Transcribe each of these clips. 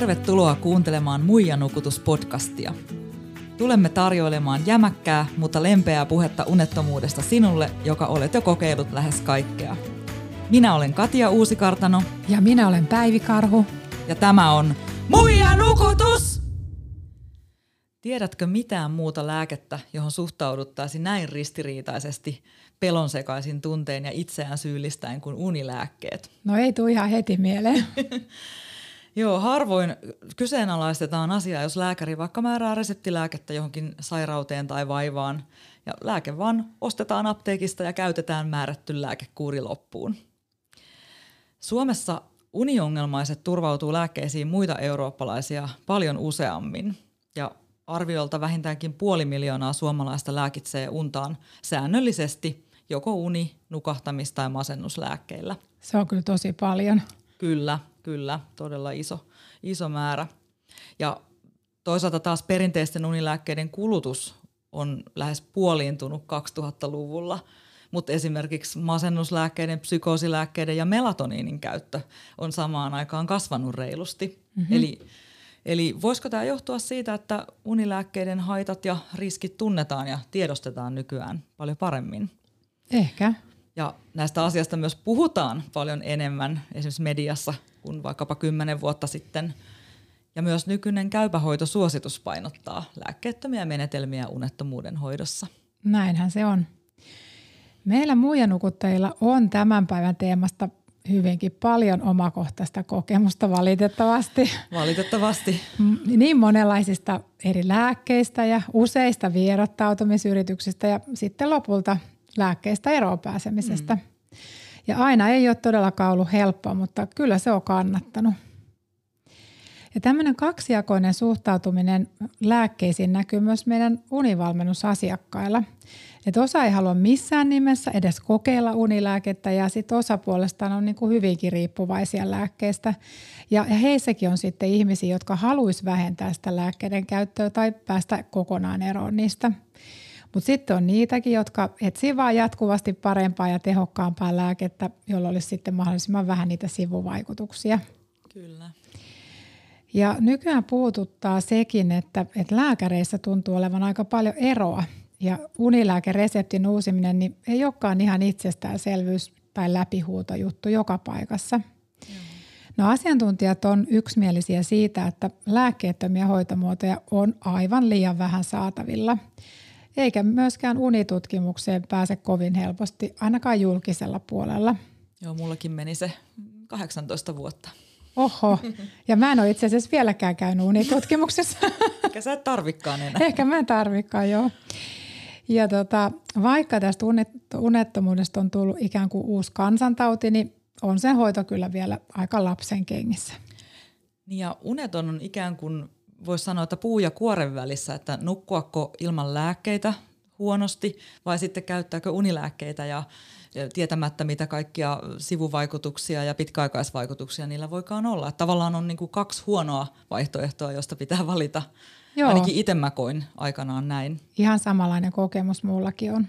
Tervetuloa kuuntelemaan Muija nukutus-podcastia. Tulemme tarjoilemaan jämäkkää, mutta lempeää puhetta unettomuudesta sinulle, joka olet jo kokeillut lähes kaikkea. Minä olen Katia Uusikartano. Ja minä olen Päivi Karhu. Ja tämä on Muija nukutus! Tiedätkö mitään muuta lääkettä, johon suhtauduttaisiin näin ristiriitaisesti pelonsekaisin tunteen ja itseään syyllistäen kuin unilääkkeet? No ei tule ihan heti mieleen. Joo, harvoin kyseenalaistetaan asiaa, jos lääkäri vaikka määrää reseptilääkettä johonkin sairauteen tai vaivaan, ja lääke vaan ostetaan apteekista ja käytetään määrätty lääkekuuri loppuun. Suomessa uniongelmaiset turvautuu lääkkeisiin muita eurooppalaisia paljon useammin, ja arviolta vähintäänkin puoli miljoonaa suomalaista lääkitsee untaan säännöllisesti joko uni, nukahtamis- tai masennuslääkkeillä. Se on kyllä tosi paljon. Kyllä, kyllä, todella iso, iso määrä. Ja toisaalta taas perinteisten unilääkkeiden kulutus on lähes puoliintunut 2000-luvulla, mutta esimerkiksi masennuslääkkeiden, psykoosilääkkeiden ja melatoniinin käyttö on samaan aikaan kasvanut reilusti. Mm-hmm. Eli, eli voisiko tämä johtua siitä, että unilääkkeiden haitat ja riskit tunnetaan ja tiedostetaan nykyään paljon paremmin? Ehkä. Ja näistä asioista myös puhutaan paljon enemmän esimerkiksi mediassa kuin vaikkapa kymmenen vuotta sitten. Ja myös nykyinen käypähoitosuositus painottaa lääkkeettömiä menetelmiä unettomuuden hoidossa. Näinhän se on. Meillä muijanukuttajilla on tämän päivän teemasta hyvinkin paljon omakohtaista kokemusta valitettavasti. Valitettavasti. Niin monenlaisista eri lääkkeistä ja useista vierottautumisyrityksistä ja sitten lopulta lääkkeistä eroon pääsemisestä. Mm. Ja aina ei ole todellakaan ollut helppoa, mutta kyllä se on kannattanut. Ja tämmöinen kaksijakoinen suhtautuminen lääkkeisiin näkyy myös meidän univalmennusasiakkailla. Että osa ei halua missään nimessä edes kokeilla unilääkettä ja sitten osa puolestaan on niin kuin hyvinkin riippuvaisia lääkkeistä. Ja, ja heissäkin on sitten ihmisiä, jotka haluaisi vähentää sitä lääkkeiden käyttöä tai päästä kokonaan eroon niistä. Mutta sitten on niitäkin, jotka etsivät vaan jatkuvasti parempaa ja tehokkaampaa lääkettä, jolla olisi sitten mahdollisimman vähän niitä sivuvaikutuksia. Kyllä. Ja nykyään puhututtaa sekin, että, että lääkäreissä tuntuu olevan aika paljon eroa. Ja unilääkereseptin uusiminen niin ei olekaan ihan itsestäänselvyys tai läpihuutojuttu joka paikassa. No asiantuntijat on yksimielisiä siitä, että lääkkeettömiä hoitomuotoja on aivan liian vähän saatavilla – eikä myöskään unitutkimukseen pääse kovin helposti, ainakaan julkisella puolella. Joo, mullakin meni se 18 vuotta. Oho, ja mä en ole itse asiassa vieläkään käynyt unitutkimuksessa. Ehkä sä et tarvikkaan enää. Ehkä mä en tarvikkaan, joo. Ja tota, vaikka tästä unettomuudesta on tullut ikään kuin uusi kansantauti, niin on sen hoito kyllä vielä aika lapsen kengissä. Niin ja uneton on ikään kuin voisi sanoa, että puu ja kuoren välissä, että nukkuako ilman lääkkeitä huonosti vai sitten käyttääkö unilääkkeitä ja tietämättä mitä kaikkia sivuvaikutuksia ja pitkäaikaisvaikutuksia niillä voikaan olla. Että tavallaan on niin kuin kaksi huonoa vaihtoehtoa, josta pitää valita. Joo. Ainakin itse mä koin aikanaan näin. Ihan samanlainen kokemus mullakin on.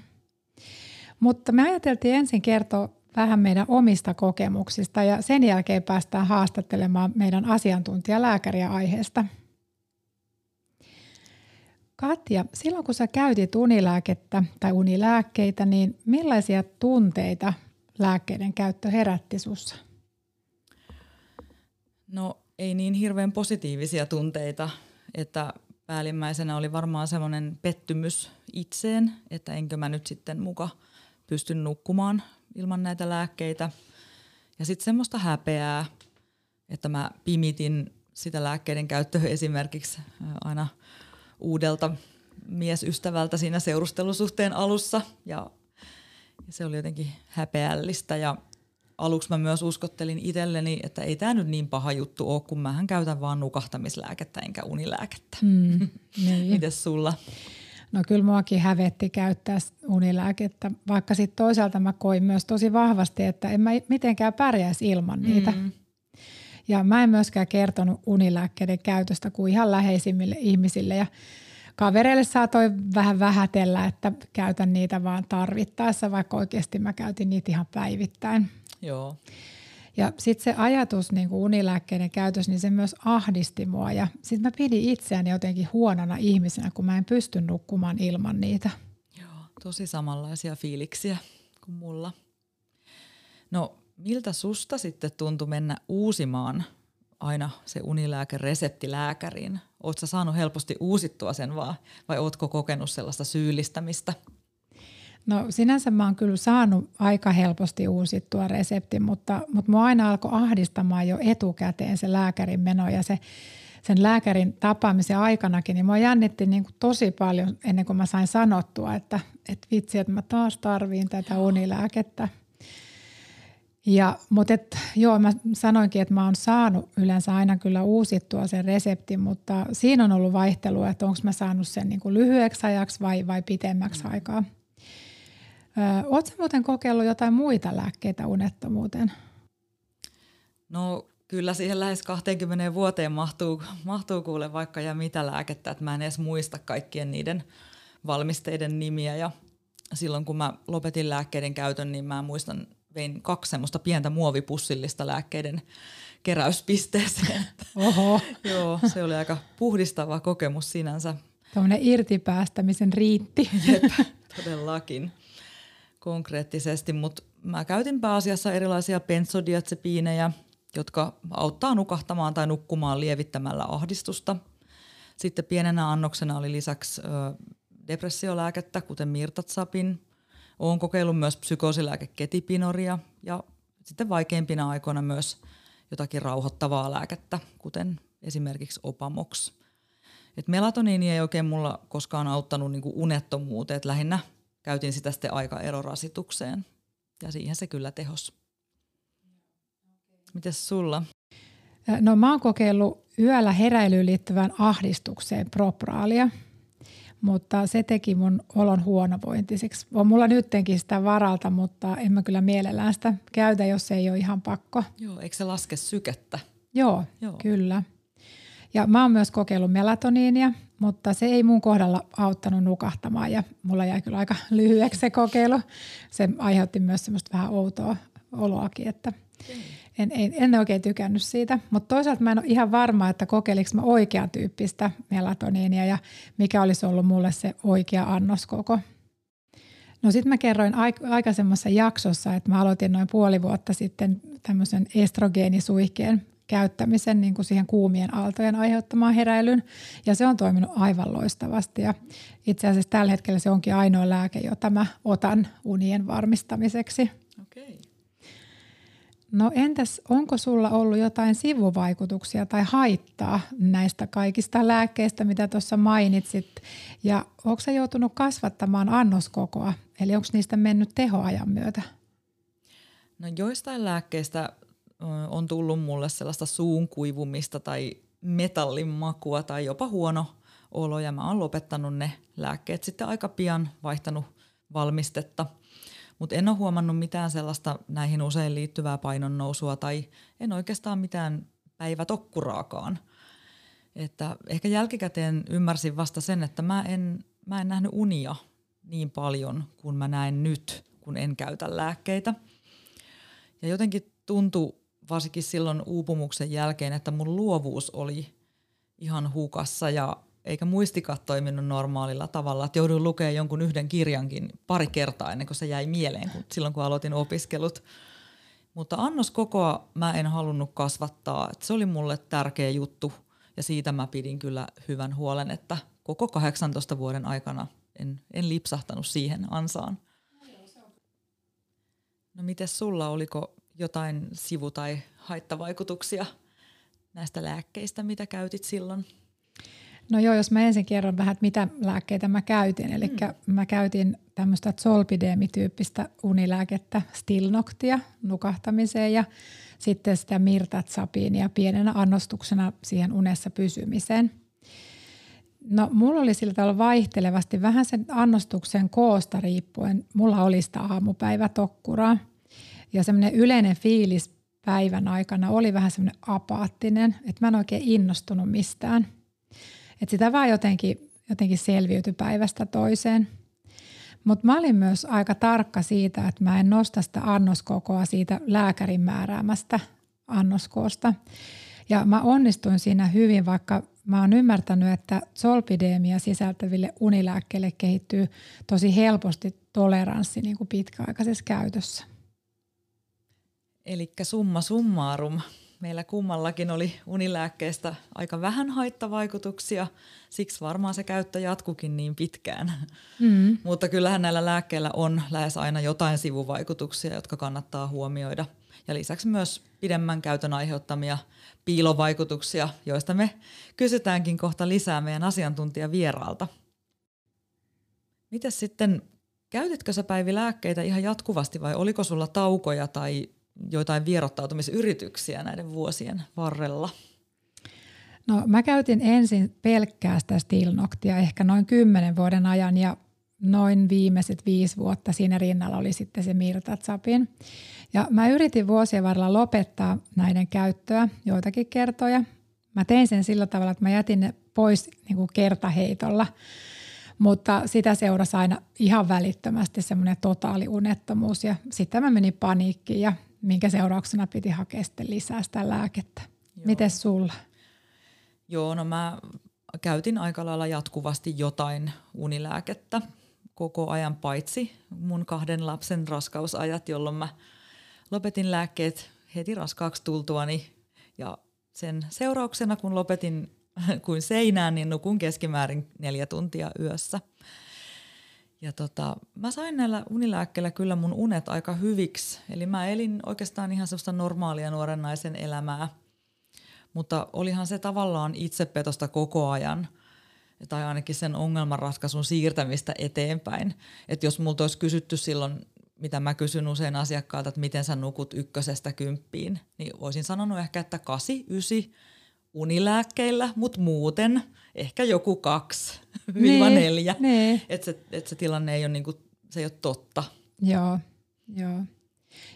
Mutta me ajateltiin ensin kertoa vähän meidän omista kokemuksista ja sen jälkeen päästään haastattelemaan meidän asiantuntijalääkäriä aiheesta – Katja, silloin kun sä käytit unilääkettä tai unilääkkeitä, niin millaisia tunteita lääkkeiden käyttö herätti sussa? No ei niin hirveän positiivisia tunteita, että päällimmäisenä oli varmaan semmoinen pettymys itseen, että enkö mä nyt sitten muka pysty nukkumaan ilman näitä lääkkeitä. Ja sitten semmoista häpeää, että mä pimitin sitä lääkkeiden käyttöä esimerkiksi aina – uudelta miesystävältä siinä seurustelusuhteen alussa ja, ja se oli jotenkin häpeällistä ja aluksi mä myös uskottelin itselleni, että ei tämä nyt niin paha juttu ole, kun mähän käytän vaan nukahtamislääkettä enkä unilääkettä. Mm, niin. Mites sulla? No kyllä muakin hävetti käyttää unilääkettä, vaikka sitten toisaalta mä koin myös tosi vahvasti, että en mä mitenkään pärjäisi ilman niitä. Mm. Ja mä en myöskään kertonut unilääkkeiden käytöstä kuin ihan läheisimmille ihmisille ja kavereille saatoi vähän vähätellä, että käytän niitä vaan tarvittaessa, vaikka oikeasti mä käytin niitä ihan päivittäin. Joo. Ja sitten se ajatus niin kuin unilääkkeiden käytössä, niin se myös ahdisti mua. Ja sitten mä pidin itseäni jotenkin huonona ihmisenä, kun mä en pysty nukkumaan ilman niitä. Joo, tosi samanlaisia fiiliksiä kuin mulla. No, miltä susta sitten tuntui mennä uusimaan aina se unilääke-resepti lääkäriin? Oletko saanut helposti uusittua sen vaan vai ootko kokenut sellaista syyllistämistä – No sinänsä mä oon kyllä saanut aika helposti uusittua reseptin, mutta, mutta mua aina alkoi ahdistamaan jo etukäteen se lääkärin meno ja se, sen lääkärin tapaamisen aikanakin, niin mua jännitti niin kuin tosi paljon ennen kuin mä sain sanottua, että, että vitsi, että mä taas tarviin tätä unilääkettä. Ja, mutta et, joo, mä sanoinkin, että mä oon saanut yleensä aina kyllä uusittua sen reseptin, mutta siinä on ollut vaihtelua, että onko mä saanut sen niin kuin lyhyeksi ajaksi vai, vai pitemmäksi mm. aikaa. Oletko muuten kokeillut jotain muita lääkkeitä unettomuuteen? No kyllä siihen lähes 20 vuoteen mahtuu, mahtuu kuule vaikka ja mitä lääkettä, että mä en edes muista kaikkien niiden valmisteiden nimiä ja silloin kun mä lopetin lääkkeiden käytön, niin mä muistan, vein kaksi semmoista pientä muovipussillista lääkkeiden keräyspisteeseen. Oho. Joo, se oli aika puhdistava kokemus sinänsä. Tuommoinen irtipäästämisen riitti. Jep, todellakin konkreettisesti, mutta mä käytin pääasiassa erilaisia benzodiazepiinejä, jotka auttaa nukahtamaan tai nukkumaan lievittämällä ahdistusta. Sitten pienenä annoksena oli lisäksi ö, depressiolääkettä, kuten Mirtatsapin. Olen kokeillut myös psykoosilääke ketipinoria ja sitten vaikeimpina aikoina myös jotakin rauhoittavaa lääkettä, kuten esimerkiksi Opamox. Et melatoniini ei oikein mulla koskaan auttanut niinku unettomuuteen, lähinnä käytin sitä sitten aika erorasitukseen ja siihen se kyllä tehos. Mites sulla? No mä oon kokeillut yöllä heräilyyn liittyvän ahdistukseen propraalia, mutta se teki mun olon huonovointiseksi. On mulla nyttenkin sitä varalta, mutta en mä kyllä mielellään sitä käytä, jos ei ole ihan pakko. Joo, eikö se laske sykettä? Joo, Joo. kyllä. Ja mä oon myös kokeillut melatoniinia, mutta se ei mun kohdalla auttanut nukahtamaan ja mulla jäi kyllä aika lyhyeksi se kokeilu. Se aiheutti myös semmoista vähän outoa oloakin, että en, en, en oikein tykännyt siitä. Mutta toisaalta mä en ole ihan varma, että kokeilinko mä oikean tyyppistä melatoniinia ja mikä olisi ollut mulle se oikea annoskoko. No sitten mä kerroin aikaisemmassa jaksossa, että mä aloitin noin puoli vuotta sitten tämmöisen estrogeenisuihkeen käyttämisen niin kuin siihen kuumien aaltojen aiheuttamaan heräilyn. Ja se on toiminut aivan loistavasti. Ja itse asiassa tällä hetkellä se onkin ainoa lääke, jota mä otan unien varmistamiseksi. Okay. No entäs, onko sulla ollut jotain sivuvaikutuksia tai haittaa näistä kaikista lääkkeistä, mitä tuossa mainitsit? Ja onko sä joutunut kasvattamaan annoskokoa? Eli onko niistä mennyt tehoajan myötä? No joistain lääkkeistä on tullut mulle sellaista suun kuivumista tai metallin makua tai jopa huono olo ja mä oon lopettanut ne lääkkeet sitten aika pian, vaihtanut valmistetta. Mutta en ole huomannut mitään sellaista näihin usein liittyvää painonnousua tai en oikeastaan mitään päivätokkuraakaan. Että ehkä jälkikäteen ymmärsin vasta sen, että mä en, mä en nähnyt unia niin paljon kuin mä näen nyt, kun en käytä lääkkeitä. Ja jotenkin tuntui varsinkin silloin uupumuksen jälkeen, että mun luovuus oli ihan hukassa ja eikä muistikat toiminut normaalilla tavalla. Että jouduin lukemaan jonkun yhden kirjankin pari kertaa ennen kuin se jäi mieleen, kun, silloin kun aloitin opiskelut. Mutta annoskokoa mä en halunnut kasvattaa. että se oli mulle tärkeä juttu ja siitä mä pidin kyllä hyvän huolen, että koko 18 vuoden aikana en, en lipsahtanut siihen ansaan. No miten sulla, oliko jotain sivu- tai haittavaikutuksia näistä lääkkeistä, mitä käytit silloin? No joo, jos mä ensin kerron vähän, että mitä lääkkeitä mä käytin. Eli mm. mä käytin tämmöistä zolpideemityyppistä unilääkettä, stilnoktia nukahtamiseen ja sitten sitä mirtatsapiinia pienenä annostuksena siihen unessa pysymiseen. No mulla oli sillä tavalla vaihtelevasti vähän sen annostuksen koosta riippuen. Mulla oli sitä aamupäivätokkuraa – ja semmoinen yleinen fiilis päivän aikana oli vähän semmoinen apaattinen, että mä en oikein innostunut mistään. Että sitä vaan jotenkin, jotenkin selviytyi päivästä toiseen. Mutta mä olin myös aika tarkka siitä, että mä en nosta sitä annoskokoa siitä lääkärin määräämästä annoskoosta. Ja mä onnistuin siinä hyvin, vaikka mä oon ymmärtänyt, että solpideemia sisältäville unilääkkeille kehittyy tosi helposti toleranssi niin kuin pitkäaikaisessa käytössä. Eli summa summarum. Meillä kummallakin oli unilääkkeestä aika vähän haittavaikutuksia, siksi varmaan se käyttö jatkukin niin pitkään. Mm. Mutta kyllähän näillä lääkkeillä on lähes aina jotain sivuvaikutuksia, jotka kannattaa huomioida. Ja lisäksi myös pidemmän käytön aiheuttamia piilovaikutuksia, joista me kysytäänkin kohta lisää meidän asiantuntijavieraalta. Miten sitten, käytitkö sä Päivi lääkkeitä ihan jatkuvasti vai oliko sulla taukoja tai joitain vierottautumisyrityksiä näiden vuosien varrella? No mä käytin ensin pelkkää sitä Stilnoktia ehkä noin kymmenen vuoden ajan ja noin viimeiset viisi vuotta siinä rinnalla oli sitten se Mirtatsapin. Ja mä yritin vuosien varrella lopettaa näiden käyttöä joitakin kertoja. Mä tein sen sillä tavalla, että mä jätin ne pois niin kuin kertaheitolla. Mutta sitä seurasi aina ihan välittömästi semmoinen totaali unettomuus ja sitten mä menin paniikkiin ja minkä seurauksena piti hakea sitten lisää sitä lääkettä. Miten sulla? Joo, no mä käytin aika lailla jatkuvasti jotain unilääkettä koko ajan, paitsi mun kahden lapsen raskausajat, jolloin mä lopetin lääkkeet heti raskaaksi tultuani ja sen seurauksena, kun lopetin kuin seinään, niin nukun keskimäärin neljä tuntia yössä. Ja tota, mä sain näillä unilääkkeillä kyllä mun unet aika hyviksi. Eli mä elin oikeastaan ihan sellaista normaalia nuoren naisen elämää. Mutta olihan se tavallaan itsepetosta koko ajan. Tai ainakin sen ongelmanratkaisun siirtämistä eteenpäin. Että jos multa olisi kysytty silloin, mitä mä kysyn usein asiakkaalta, että miten sä nukut ykkösestä kymppiin, niin voisin sanonut ehkä, että kasi, ysi unilääkkeillä, mutta muuten ehkä joku kaksi viiva niin, neljä. Niin. Että se, et se tilanne ei ole, niinku, se ei ole totta. Joo, joo.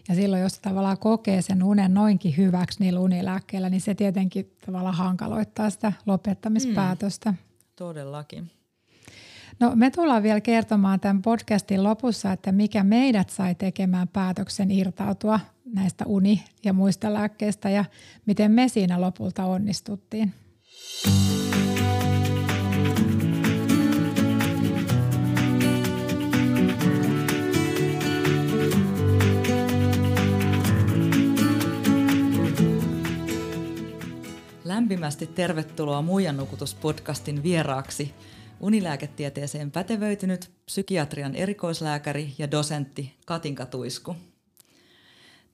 Ja silloin, jos tavallaan kokee sen unen noinkin hyväksi niillä unilääkkeillä, niin se tietenkin tavallaan hankaloittaa sitä lopettamispäätöstä. Mm, todellakin. No me tullaan vielä kertomaan tämän podcastin lopussa, että mikä meidät sai tekemään päätöksen irtautua näistä uni- ja muista lääkkeistä ja miten me siinä lopulta onnistuttiin. Lämpimästi tervetuloa Muijan nukutuspodcastin vieraaksi unilääketieteeseen pätevöitynyt psykiatrian erikoislääkäri ja dosentti Katinka Tuisku.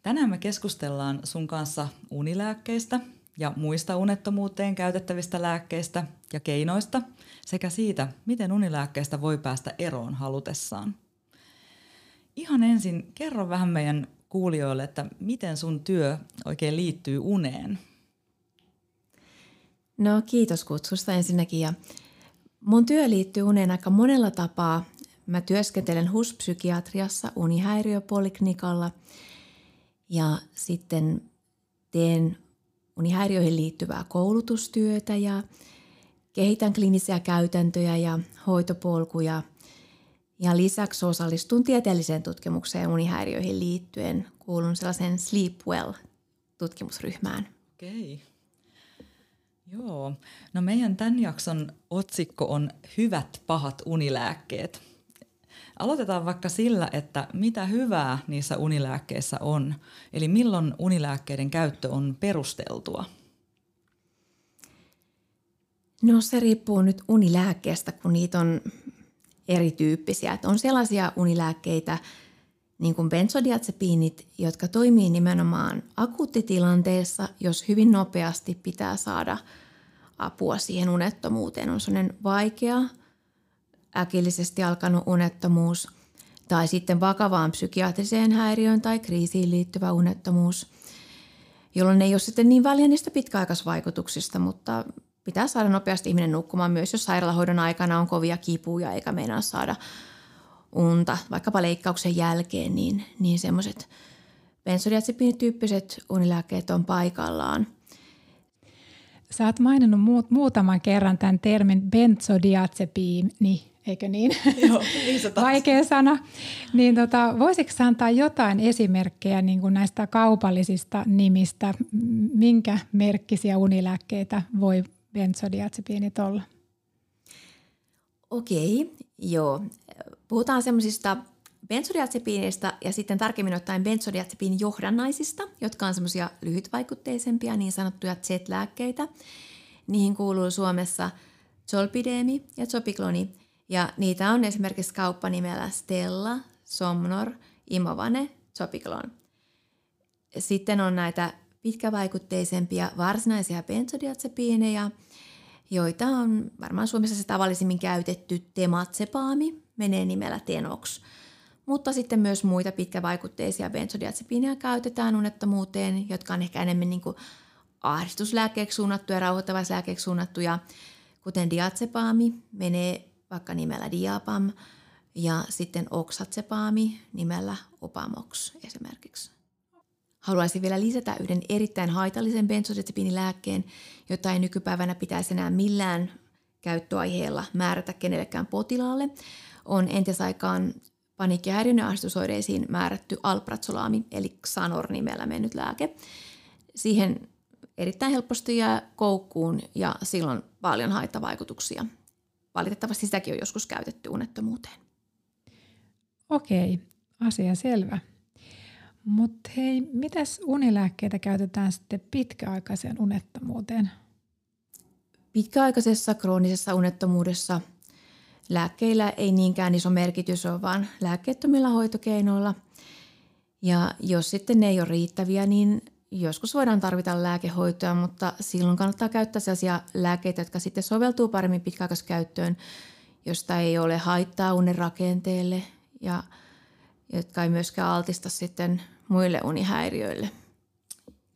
Tänään me keskustellaan sun kanssa unilääkkeistä ja muista unettomuuteen käytettävistä lääkkeistä ja keinoista sekä siitä, miten unilääkkeistä voi päästä eroon halutessaan. Ihan ensin kerro vähän meidän kuulijoille, että miten sun työ oikein liittyy uneen. No kiitos kutsusta ensinnäkin ja mun työ liittyy uneen aika monella tapaa. Mä työskentelen HUS-psykiatriassa unihäiriöpoliknikalla ja sitten teen unihäiriöihin liittyvää koulutustyötä ja kehitän kliinisiä käytäntöjä ja hoitopolkuja. Ja lisäksi osallistun tieteelliseen tutkimukseen unihäiriöihin liittyen. Kuulun sellaisen Sleep Well-tutkimusryhmään. Okei. Okay. Joo. No meidän tämän jakson otsikko on Hyvät pahat unilääkkeet. Aloitetaan vaikka sillä, että mitä hyvää niissä unilääkkeissä on. Eli milloin unilääkkeiden käyttö on perusteltua? No se riippuu nyt unilääkkeestä, kun niitä on erityyppisiä. Että on sellaisia unilääkkeitä, niin kuin benzodiazepiinit, jotka toimii nimenomaan akuuttitilanteessa, jos hyvin nopeasti pitää saada apua siihen unettomuuteen. On sellainen vaikea, äkillisesti alkanut unettomuus tai sitten vakavaan psykiatriseen häiriöön tai kriisiin liittyvä unettomuus, jolloin ei ole sitten niin väliä niistä pitkäaikaisvaikutuksista, mutta pitää saada nopeasti ihminen nukkumaan myös, jos sairaalahoidon aikana on kovia kipuja eikä meinaa saada unta, vaikkapa leikkauksen jälkeen, niin, niin semmoiset benzodiazepinityyppiset unilääkkeet on paikallaan. Sä oot maininnut muut, muutaman kerran tämän termin benzodiazepiini eikö niin? Joo, niin se Vaikea sana. Niin tota, voisitko antaa jotain esimerkkejä niin kuin näistä kaupallisista nimistä? Minkä merkkisiä unilääkkeitä voi benzodiazepiinit olla? Okei, joo. Puhutaan semmoisista benzodiazepiineista ja sitten tarkemmin ottaen benzodiazepiinin johdannaisista, jotka on semmoisia lyhytvaikutteisempia niin sanottuja Z-lääkkeitä. Niihin kuuluu Suomessa zolpidemi ja zopikloni ja niitä on esimerkiksi kauppanimellä Stella, Somnor, Imovane, Zopiklon. Sitten on näitä pitkävaikutteisempia varsinaisia benzodiazepiineja, joita on varmaan Suomessa se tavallisimmin käytetty tematsepaami, menee nimellä Tenox. Mutta sitten myös muita pitkävaikutteisia benzodiazepiineja käytetään unettomuuteen, jotka on ehkä enemmän niin kuin ahdistuslääkkeeksi suunnattuja, rauhoittavaislääkkeeksi suunnattuja, kuten diazepaami menee vaikka nimellä diapam ja sitten oksatsepaami nimellä opamox esimerkiksi. Haluaisin vielä lisätä yhden erittäin haitallisen benzodiazepiinilääkkeen, jota ei nykypäivänä pitäisi enää millään käyttöaiheella määrätä kenellekään potilaalle. On entisaikaan paniikkihäiriön ahdistusoireisiin määrätty alpratsolaami, eli Xanor nimellä mennyt lääke. Siihen erittäin helposti jää koukkuun ja silloin paljon haittavaikutuksia. Valitettavasti sitäkin on joskus käytetty unettomuuteen. Okei, asia selvä. Mutta hei, mitäs unilääkkeitä käytetään sitten pitkäaikaiseen unettomuuteen? Pitkäaikaisessa kroonisessa unettomuudessa lääkkeillä ei niinkään iso merkitys ole, vaan lääkkeettömillä hoitokeinoilla. Ja jos sitten ne ei ole riittäviä, niin joskus voidaan tarvita lääkehoitoa, mutta silloin kannattaa käyttää sellaisia lääkkeitä, jotka sitten soveltuu paremmin pitkäaikaiskäyttöön, josta ei ole haittaa unen rakenteelle ja jotka ei myöskään altista sitten muille unihäiriöille.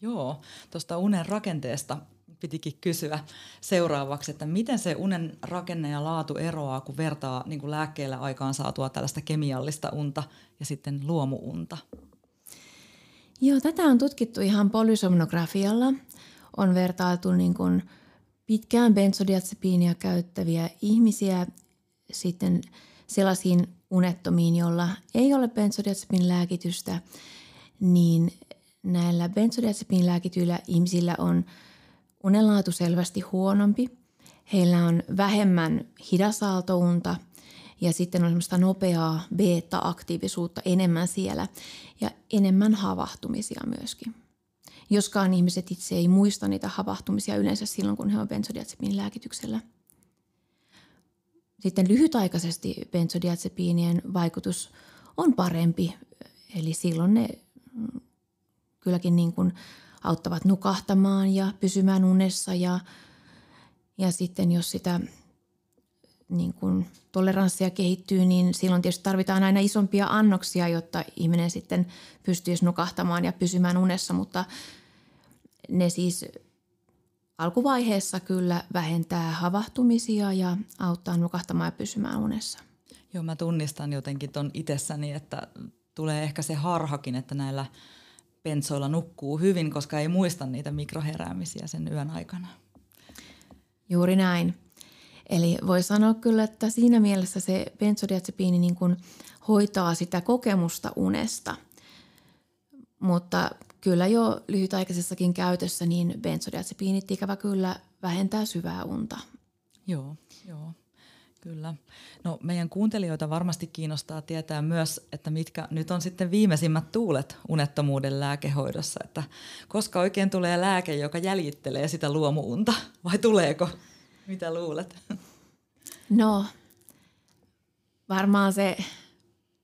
Joo, tuosta unen rakenteesta pitikin kysyä seuraavaksi, että miten se unen rakenne ja laatu eroaa, kun vertaa niin kuin lääkkeellä aikaan saatua tällaista kemiallista unta ja sitten luomuunta? Joo, tätä on tutkittu ihan polysomnografialla. On vertailtu niin kuin pitkään benzodiazepiinia käyttäviä ihmisiä sitten sellaisiin unettomiin, joilla ei ole benzodiazepin lääkitystä, niin näillä benzodiazepin lääkityillä ihmisillä on unenlaatu selvästi huonompi. Heillä on vähemmän hidasaaltounta ja sitten on semmoista nopeaa beta-aktiivisuutta enemmän siellä ja enemmän havahtumisia myöskin. Joskaan ihmiset itse ei muista niitä havahtumisia yleensä silloin, kun he ovat benzodiazepin lääkityksellä. Sitten lyhytaikaisesti benzodiazepiinien vaikutus on parempi, eli silloin ne mm, kylläkin niin kuin auttavat nukahtamaan ja pysymään unessa ja, ja sitten jos sitä niin kuin toleranssia kehittyy, niin silloin tietysti tarvitaan aina isompia annoksia, jotta ihminen sitten pystyisi nukahtamaan ja pysymään unessa, mutta ne siis alkuvaiheessa kyllä vähentää havahtumisia ja auttaa nukahtamaan ja pysymään unessa. Joo, mä tunnistan jotenkin ton itsessäni, että tulee ehkä se harhakin, että näillä pensoilla nukkuu hyvin, koska ei muista niitä mikroheräämisiä sen yön aikana. Juuri näin. Eli voi sanoa kyllä, että siinä mielessä se benzodiazepiini niin kuin hoitaa sitä kokemusta unesta. Mutta kyllä jo lyhytaikaisessakin käytössä niin benzodiazepiinit ikävä kyllä vähentää syvää unta. Joo, joo. Kyllä. No meidän kuuntelijoita varmasti kiinnostaa tietää myös, että mitkä nyt on sitten viimeisimmät tuulet unettomuuden lääkehoidossa, että koska oikein tulee lääke, joka jäljittelee sitä luomuunta vai tuleeko? Mitä luulet? No, varmaan se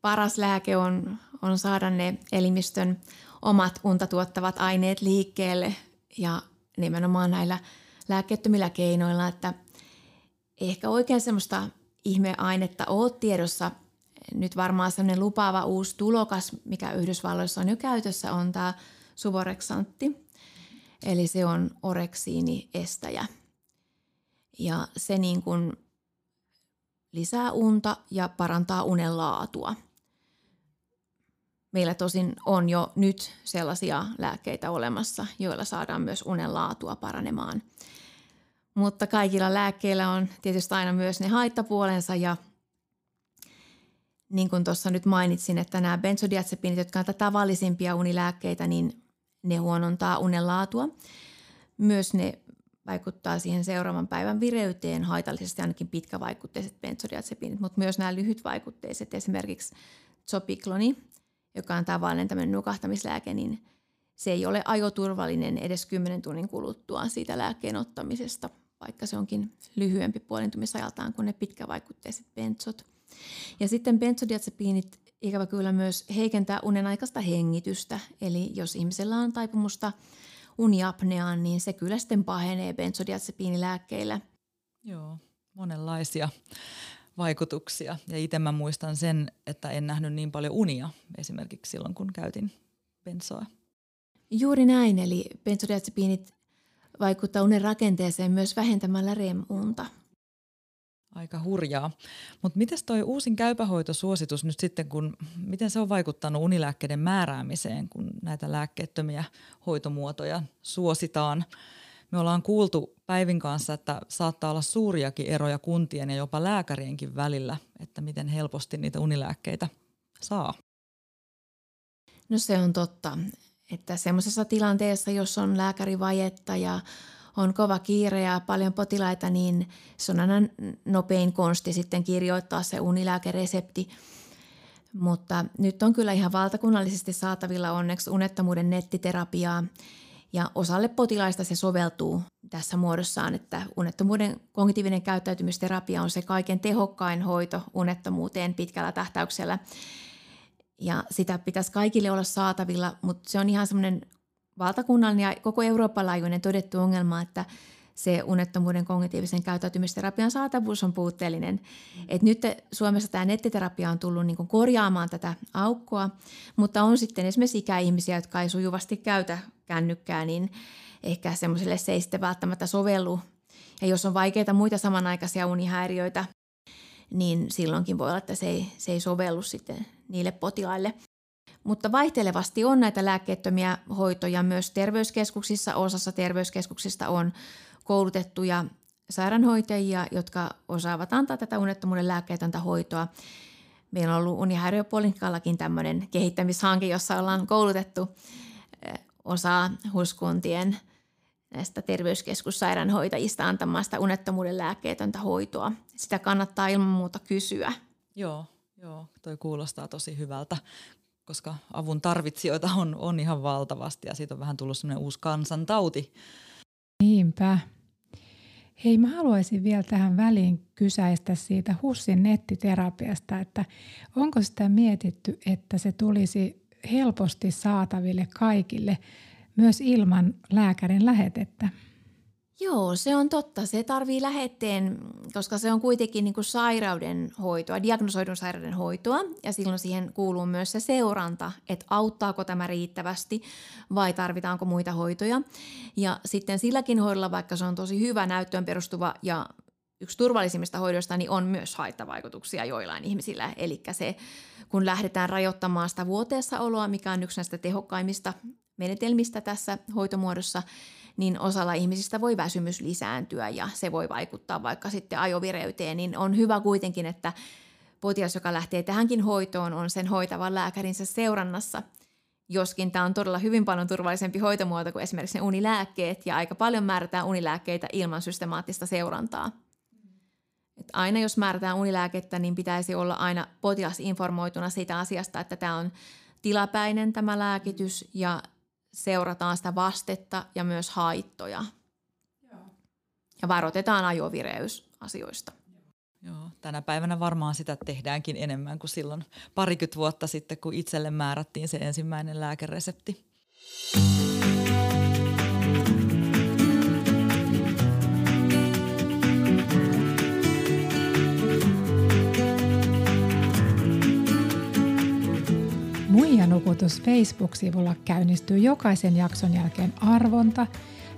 paras lääke on, on saada ne elimistön omat unta tuottavat aineet liikkeelle ja nimenomaan näillä lääkkeettömillä keinoilla, että ehkä oikein semmoista ihmeainetta ole tiedossa. Nyt varmaan semmoinen lupaava uusi tulokas, mikä Yhdysvalloissa on jo käytössä, on tämä suboreksantti. Eli se on oreksiiniestäjä. Ja se niin kuin lisää unta ja parantaa unen laatua. Meillä tosin on jo nyt sellaisia lääkkeitä olemassa, joilla saadaan myös unen laatua paranemaan. Mutta kaikilla lääkkeillä on tietysti aina myös ne haittapuolensa ja niin kuin tuossa nyt mainitsin, että nämä benzodiazepinit, jotka ovat tavallisimpia unilääkkeitä, niin ne huonontaa unenlaatua. Myös ne vaikuttaa siihen seuraavan päivän vireyteen haitallisesti ainakin pitkävaikutteiset benzodiazepinit, mutta myös nämä lyhytvaikutteiset, esimerkiksi zopikloni, joka on tavallinen tämmöinen nukahtamislääke, niin se ei ole ajoturvallinen edes 10 tunnin kuluttua siitä lääkkeen ottamisesta, vaikka se onkin lyhyempi puolintumisajaltaan kuin ne pitkävaikutteiset benzot. Ja sitten benzodiazepiinit ikävä kyllä myös heikentää unen aikaista hengitystä, eli jos ihmisellä on taipumusta uniapneaan, niin se kyllä sitten pahenee benzodiazepiinilääkkeillä. Joo, monenlaisia vaikutuksia. Ja itse mä muistan sen, että en nähnyt niin paljon unia esimerkiksi silloin, kun käytin bensoa. Juuri näin, eli benzodiazepiinit vaikuttaa unen rakenteeseen myös vähentämällä REM-unta. Aika hurjaa. Mutta miten toi uusin käypähoitosuositus nyt sitten, kun, miten se on vaikuttanut unilääkkeiden määräämiseen, kun näitä lääkkeettömiä hoitomuotoja suositaan? Me ollaan kuultu Päivin kanssa, että saattaa olla suuriakin eroja kuntien ja jopa lääkärienkin välillä, että miten helposti niitä unilääkkeitä saa. No se on totta, että semmoisessa tilanteessa, jos on lääkärivajetta ja on kova kiire ja paljon potilaita, niin se on aina nopein konsti sitten kirjoittaa se unilääkeresepti. Mutta nyt on kyllä ihan valtakunnallisesti saatavilla onneksi unettomuuden nettiterapiaa ja osalle potilaista se soveltuu tässä muodossaan, että unettomuuden kognitiivinen käyttäytymisterapia on se kaiken tehokkain hoito unettomuuteen pitkällä tähtäyksellä. Ja sitä pitäisi kaikille olla saatavilla, mutta se on ihan semmoinen valtakunnallinen ja koko Euroopan laajuinen todettu ongelma, että se unettomuuden kognitiivisen käyttäytymisterapian saatavuus on puutteellinen. Mm. Et nyt Suomessa tämä nettiterapia on tullut niin korjaamaan tätä aukkoa, mutta on sitten esimerkiksi ikäihmisiä, jotka ei sujuvasti käytä kännykkää, niin ehkä semmoiselle se ei sitten välttämättä sovellu. Ja jos on vaikeita muita samanaikaisia unihäiriöitä, niin silloinkin voi olla, että se ei, se ei sovellu sitten niille potilaille. Mutta vaihtelevasti on näitä lääkkeettömiä hoitoja myös terveyskeskuksissa. Osassa terveyskeskuksista on koulutettuja sairaanhoitajia, jotka osaavat antaa tätä unettomuuden lääkkeetöntä hoitoa. Meillä on ollut unihäiriöpoliklikallakin tämmöinen kehittämishanke, jossa ollaan koulutettu eh, osaa huskuntien näistä terveyskeskussairaanhoitajista antamaan sitä unettomuuden lääkkeetöntä hoitoa. Sitä kannattaa ilman muuta kysyä. Joo, joo, toi kuulostaa tosi hyvältä, koska avun tarvitsijoita on, on ihan valtavasti ja siitä on vähän tullut semmoinen uusi kansantauti. Niinpä. Hei, mä haluaisin vielä tähän väliin kysäistä siitä HUSin nettiterapiasta, että onko sitä mietitty, että se tulisi helposti saataville kaikille myös ilman lääkärin lähetettä? Joo, se on totta. Se tarvii lähetteen, koska se on kuitenkin niin kuin sairauden hoitoa, diagnosoidun sairauden hoitoa ja silloin siihen kuuluu myös se seuranta, että auttaako tämä riittävästi vai tarvitaanko muita hoitoja. Ja sitten silläkin hoidolla, vaikka se on tosi hyvä näyttöön perustuva ja yksi turvallisimmista hoidoista, niin on myös haittavaikutuksia joillain ihmisillä. Eli se, kun lähdetään rajoittamaan sitä vuoteessa oloa, mikä on yksi näistä tehokkaimmista menetelmistä tässä hoitomuodossa, niin osalla ihmisistä voi väsymys lisääntyä ja se voi vaikuttaa vaikka sitten ajovireyteen, niin on hyvä kuitenkin, että potilas, joka lähtee tähänkin hoitoon, on sen hoitavan lääkärinsä seurannassa. Joskin tämä on todella hyvin paljon turvallisempi hoitomuoto kuin esimerkiksi ne unilääkkeet ja aika paljon määrätään unilääkkeitä ilman systemaattista seurantaa. Et aina jos määrätään unilääkettä, niin pitäisi olla aina potilas informoituna siitä asiasta, että tämä on tilapäinen tämä lääkitys ja seurataan sitä vastetta ja myös haittoja. Joo. Ja varoitetaan ajovireysasioista. Joo, tänä päivänä varmaan sitä tehdäänkin enemmän kuin silloin parikymmentä vuotta sitten, kun itselle määrättiin se ensimmäinen lääkeresepti. Nukutus Facebook-sivulla käynnistyy jokaisen jakson jälkeen arvonta,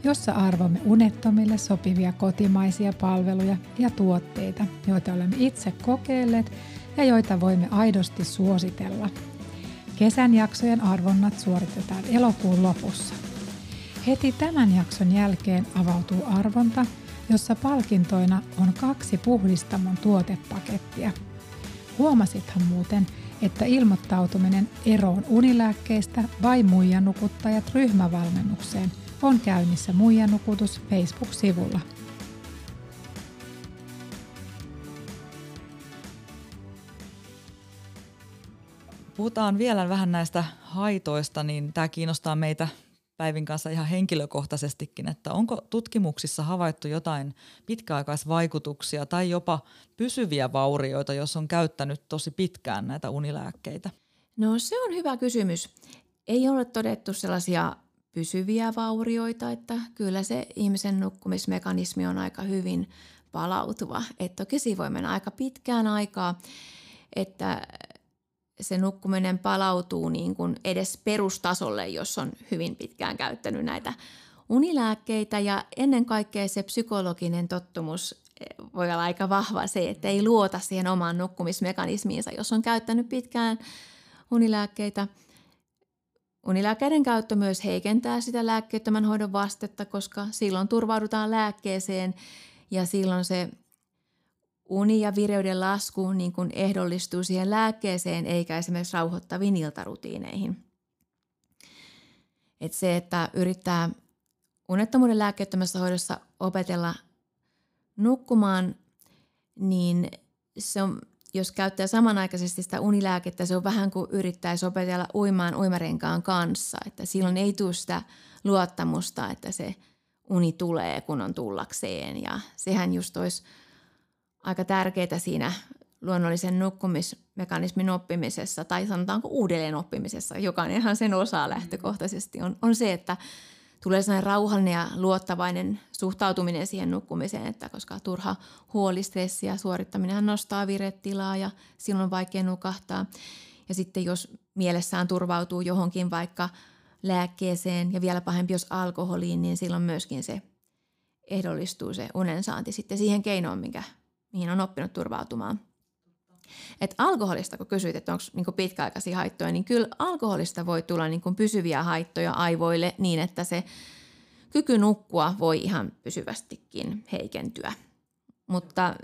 jossa arvomme unettomille sopivia kotimaisia palveluja ja tuotteita, joita olemme itse kokeilleet ja joita voimme aidosti suositella. Kesän jaksojen arvonnat suoritetaan elokuun lopussa. Heti tämän jakson jälkeen avautuu arvonta, jossa palkintoina on kaksi puhdistamon tuotepakettia – Huomasithan muuten, että ilmoittautuminen eroon unilääkkeistä vai muijanukuttajat ryhmävalmennukseen on käynnissä Muijanukutus Facebook-sivulla. Puhutaan vielä vähän näistä haitoista, niin tämä kiinnostaa meitä Päivin kanssa ihan henkilökohtaisestikin, että onko tutkimuksissa havaittu jotain pitkäaikaisvaikutuksia tai jopa pysyviä vaurioita, jos on käyttänyt tosi pitkään näitä unilääkkeitä? No se on hyvä kysymys. Ei ole todettu sellaisia pysyviä vaurioita, että kyllä se ihmisen nukkumismekanismi on aika hyvin palautuva. Että toki siinä voi mennä aika pitkään aikaa, että se nukkuminen palautuu niin kuin edes perustasolle, jos on hyvin pitkään käyttänyt näitä unilääkkeitä ja ennen kaikkea se psykologinen tottumus eh, voi olla aika vahva se, että ei luota siihen omaan nukkumismekanismiinsa, jos on käyttänyt pitkään unilääkkeitä. Unilääkkeiden käyttö myös heikentää sitä lääkkeettömän hoidon vastetta, koska silloin turvaudutaan lääkkeeseen ja silloin se uni ja vireyden lasku niin kuin ehdollistuu siihen lääkkeeseen eikä esimerkiksi rauhoittaviin iltarutiineihin. Et se, että yrittää unettomuuden lääkkeettömässä hoidossa opetella nukkumaan, niin se on, jos käyttää samanaikaisesti sitä unilääkettä, se on vähän kuin yrittäisi opetella uimaan uimarenkaan kanssa. Että silloin ei tule sitä luottamusta, että se uni tulee, kun on tullakseen. Ja sehän just olisi – aika tärkeitä siinä luonnollisen nukkumismekanismin oppimisessa tai sanotaanko uudelleen oppimisessa, jokainenhan sen osaa lähtökohtaisesti, on, on se, että tulee sellainen rauhallinen ja luottavainen suhtautuminen siihen nukkumiseen, että koska turha huoli, stressi ja suorittaminen nostaa viretilaa ja silloin on vaikea nukahtaa. Ja sitten jos mielessään turvautuu johonkin vaikka lääkkeeseen ja vielä pahempi jos alkoholiin, niin silloin myöskin se ehdollistuu se unensaanti sitten siihen keinoon, minkä mihin on oppinut turvautumaan. Et alkoholista, kun kysyit, että onko niinku pitkäaikaisia haittoja, niin kyllä alkoholista voi tulla niinku pysyviä haittoja aivoille niin, että se kyky nukkua voi ihan pysyvästikin heikentyä. Mutta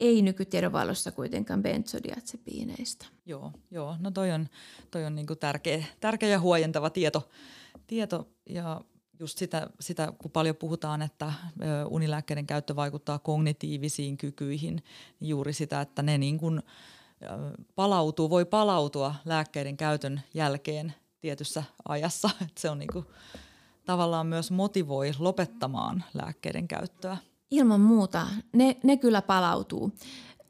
ei nykytiedon valossa kuitenkaan benzodiazepiineistä. Joo, joo, no toi on, toi on niinku tärkeä, tärkeä ja huojentava tieto, tieto ja just sitä, sitä, kun paljon puhutaan, että unilääkkeiden käyttö vaikuttaa kognitiivisiin kykyihin, niin juuri sitä, että ne niin kuin palautuu, voi palautua lääkkeiden käytön jälkeen tietyssä ajassa. Että se on niin kuin, tavallaan myös motivoi lopettamaan lääkkeiden käyttöä. Ilman muuta. Ne, ne kyllä palautuu,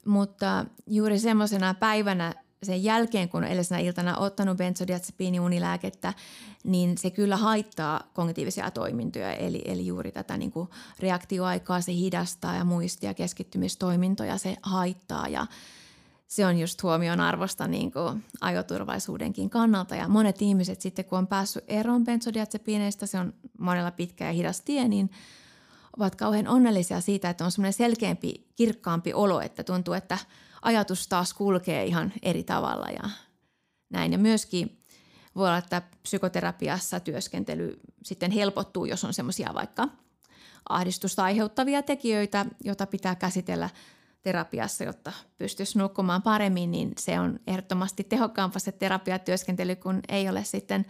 mutta juuri semmoisena päivänä sen jälkeen, kun on edellisenä iltana ottanut benzodiazepiiniunilääkettä, niin se kyllä haittaa kognitiivisia toimintoja, eli, eli juuri tätä niin kuin reaktioaikaa se hidastaa ja muistia ja keskittymistoimintoja se haittaa ja se on just huomion arvosta niin kuin ajoturvallisuudenkin kannalta. Ja monet ihmiset sitten, kun on päässyt eroon benzodiazepiineistä, se on monella pitkä ja hidas tie, niin ovat kauhean onnellisia siitä, että on semmoinen selkeämpi, kirkkaampi olo, että tuntuu, että – ajatus taas kulkee ihan eri tavalla ja näin. Ja myöskin voi olla, että psykoterapiassa työskentely sitten helpottuu, jos on semmoisia vaikka ahdistusta aiheuttavia tekijöitä, joita pitää käsitellä terapiassa, jotta pystyisi nukkumaan paremmin, niin se on ehdottomasti tehokkaampaa se terapiatyöskentely, kun ei ole sitten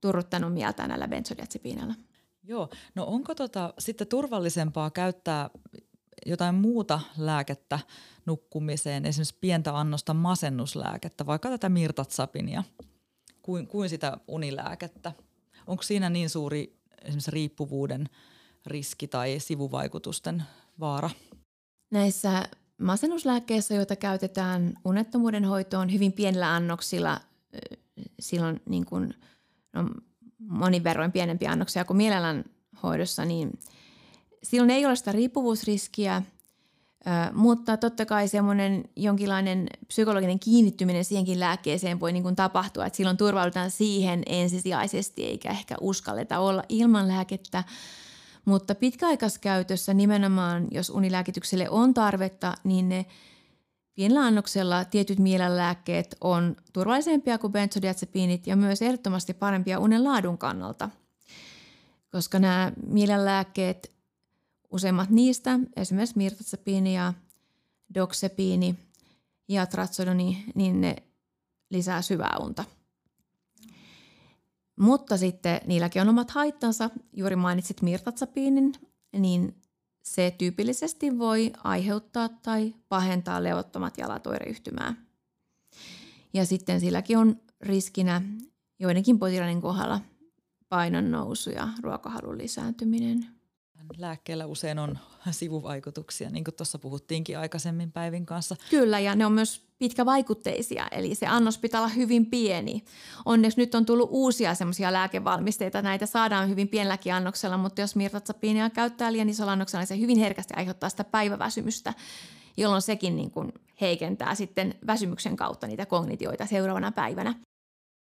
turruttanut mieltä näillä benzodiazepiinalla. Joo, no onko tota sitten turvallisempaa käyttää jotain muuta lääkettä nukkumiseen, esimerkiksi pientä annosta masennuslääkettä, vaikka tätä mirtatsapinia, kuin, kuin sitä unilääkettä. Onko siinä niin suuri esimerkiksi riippuvuuden riski tai sivuvaikutusten vaara? Näissä masennuslääkkeissä, joita käytetään unettomuuden hoitoon hyvin pienillä annoksilla, silloin niin kuin, no, monin verroin pienempiä annoksia kuin mielellään hoidossa, niin – silloin ei ole sitä riippuvuusriskiä, mutta totta kai semmoinen jonkinlainen psykologinen kiinnittyminen siihenkin lääkkeeseen voi niin kuin tapahtua, että silloin turvaudutaan siihen ensisijaisesti eikä ehkä uskalleta olla ilman lääkettä. Mutta pitkäaikaiskäytössä nimenomaan, jos unilääkitykselle on tarvetta, niin ne pienellä annoksella tietyt mielenlääkkeet on turvallisempia kuin benzodiazepiinit ja myös ehdottomasti parempia unen laadun kannalta. Koska nämä mielenlääkkeet Useimmat niistä, esimerkiksi mirtazepini ja doksepiini ja trazodoni, niin ne lisää syvää unta. Mutta sitten niilläkin on omat haittansa. Juuri mainitsit mirtatsapiinin, niin se tyypillisesti voi aiheuttaa tai pahentaa levottomat jalat oireyhtymää. Ja sitten silläkin on riskinä joidenkin potilaiden kohdalla painon nousu ja ruokahalun lisääntyminen. Lääkkeellä usein on sivuvaikutuksia, niin kuin tuossa puhuttiinkin aikaisemmin Päivin kanssa. Kyllä, ja ne on myös pitkävaikutteisia, eli se annos pitää olla hyvin pieni. Onneksi nyt on tullut uusia semmoisia lääkevalmisteita, näitä saadaan hyvin pienelläkin annoksella, mutta jos mirtatsapiinia käyttää liian isolla annoksella, niin se hyvin herkästi aiheuttaa sitä päiväväsymystä, jolloin sekin niin kuin heikentää sitten väsymyksen kautta niitä kognitioita seuraavana päivänä.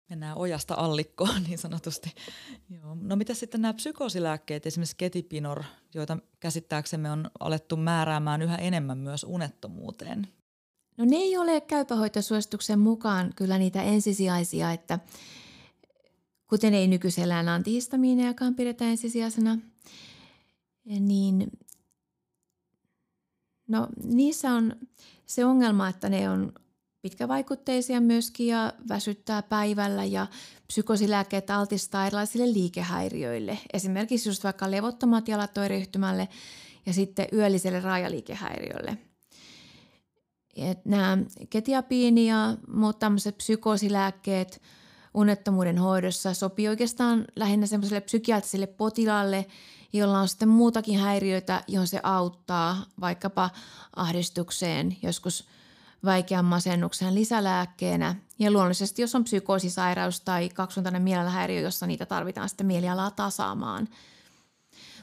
Mennään ojasta allikkoon niin sanotusti. Joo. No mitä sitten nämä psykoosilääkkeet, esimerkiksi ketipinor, joita käsittääksemme on alettu määräämään yhä enemmän myös unettomuuteen? No ne ei ole käypähoitosuosituksen mukaan kyllä niitä ensisijaisia, että kuten ei nykyisellään antihistamiinejakaan pidetä ensisijaisena, niin no, niissä on se ongelma, että ne on pitkävaikutteisia myöskin ja väsyttää päivällä ja psykosilääkkeet altistaa erilaisille liikehäiriöille. Esimerkiksi just vaikka levottomat jalat oireyhtymälle ja sitten yölliselle raajaliikehäiriölle. Et nämä ketiapiini ja muut tämmöiset psykoosilääkkeet unettomuuden hoidossa sopii oikeastaan lähinnä semmoiselle psykiatriselle potilaalle, jolla on sitten muutakin häiriöitä, johon se auttaa vaikkapa ahdistukseen, joskus – vaikean masennuksen lisälääkkeenä. Ja luonnollisesti, jos on psykoosisairaus tai kaksisuuntainen mielenhäiriö, jossa niitä tarvitaan sitten mielialaa tasaamaan.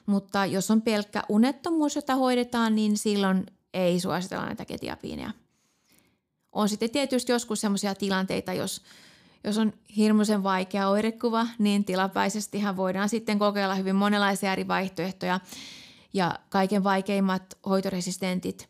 Mutta jos on pelkkä unettomuus, jota hoidetaan, niin silloin ei suositella näitä ketiapiineja. On sitten tietysti joskus sellaisia tilanteita, jos, jos on hirmuisen vaikea oirekuva, niin tilapäisestihan voidaan sitten kokeilla hyvin monenlaisia eri vaihtoehtoja. Ja kaiken vaikeimmat hoitoresistentit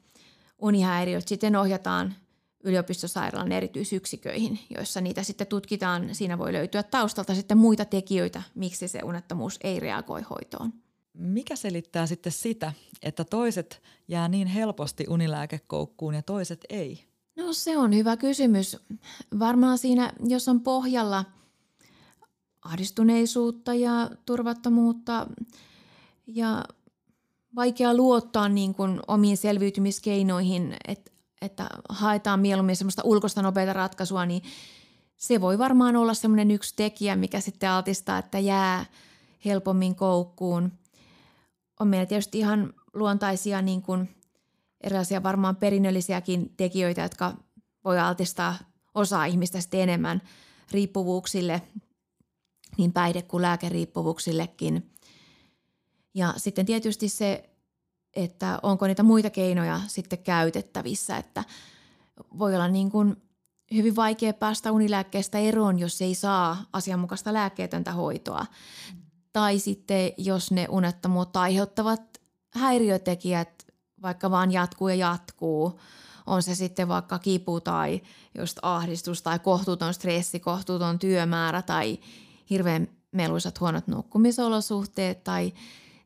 unihäiriöt sitten ohjataan yliopistosairaalan erityisyksiköihin, joissa niitä sitten tutkitaan. Siinä voi löytyä taustalta sitten muita tekijöitä, miksi se unettomuus ei reagoi hoitoon. Mikä selittää sitten sitä, että toiset jää niin helposti unilääkekoukkuun ja toiset ei? No se on hyvä kysymys. Varmaan siinä, jos on pohjalla ahdistuneisuutta ja turvattomuutta ja vaikea luottaa niin kuin omiin selviytymiskeinoihin, että että haetaan mieluummin semmoista ulkoista nopeita ratkaisua, niin se voi varmaan olla semmoinen yksi tekijä, mikä sitten altistaa, että jää helpommin koukkuun. On meillä tietysti ihan luontaisia niin kuin erilaisia varmaan perinnöllisiäkin tekijöitä, jotka voi altistaa osaa ihmistä sitten enemmän riippuvuuksille, niin päihde- kuin lääkeriippuvuuksillekin. Ja sitten tietysti se että onko niitä muita keinoja sitten käytettävissä, että voi olla niin kuin hyvin vaikea päästä unilääkkeestä eroon, jos ei saa asianmukaista lääkkeetöntä hoitoa. Tai sitten jos ne unettomuutta aiheuttavat häiriötekijät vaikka vaan jatkuu ja jatkuu, on se sitten vaikka kipu tai just ahdistus tai kohtuuton stressi, kohtuuton työmäärä tai hirveän meluisat huonot nukkumisolosuhteet tai,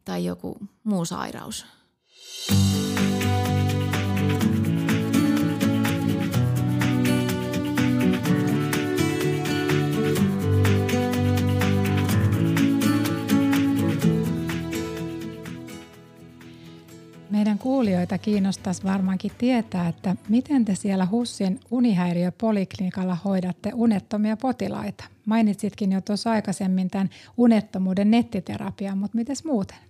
tai joku muu sairaus. Meidän kuulijoita kiinnostaisi varmaankin tietää, että miten te siellä HUSin unihäiriöpoliklinikalla hoidatte unettomia potilaita. Mainitsitkin jo tuossa aikaisemmin tämän unettomuuden nettiterapian, mutta miten muuten?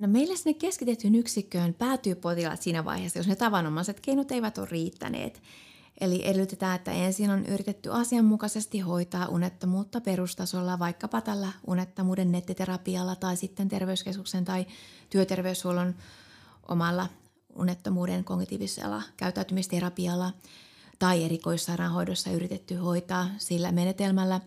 No meillä sinne keskitettyyn yksikköön päätyy potilaat siinä vaiheessa, jos ne tavanomaiset keinot eivät ole riittäneet. Eli edellytetään, että ensin on yritetty asianmukaisesti hoitaa unettomuutta perustasolla, vaikkapa tällä unettomuuden nettiterapialla tai sitten terveyskeskuksen tai työterveyshuollon omalla unettomuuden kognitiivisella käyttäytymisterapialla tai erikoissairaanhoidossa yritetty hoitaa sillä menetelmällä.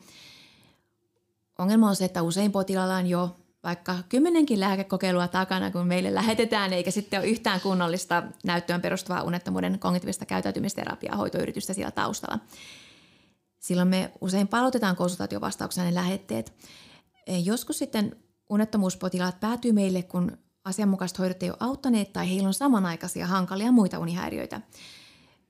Ongelma on se, että usein potilaalla on jo vaikka kymmenenkin lääkekokeilua takana, kun meille lähetetään, eikä sitten ole yhtään kunnollista näyttöön perustuvaa unettomuuden kognitiivista käyttäytymisterapiaa hoitoyritystä siellä taustalla. Silloin me usein palautetaan konsultaatiovastauksena ne lähetteet. Joskus sitten unettomuuspotilaat päätyy meille, kun asianmukaiset hoidot ei ole auttaneet tai heillä on samanaikaisia hankalia muita unihäiriöitä.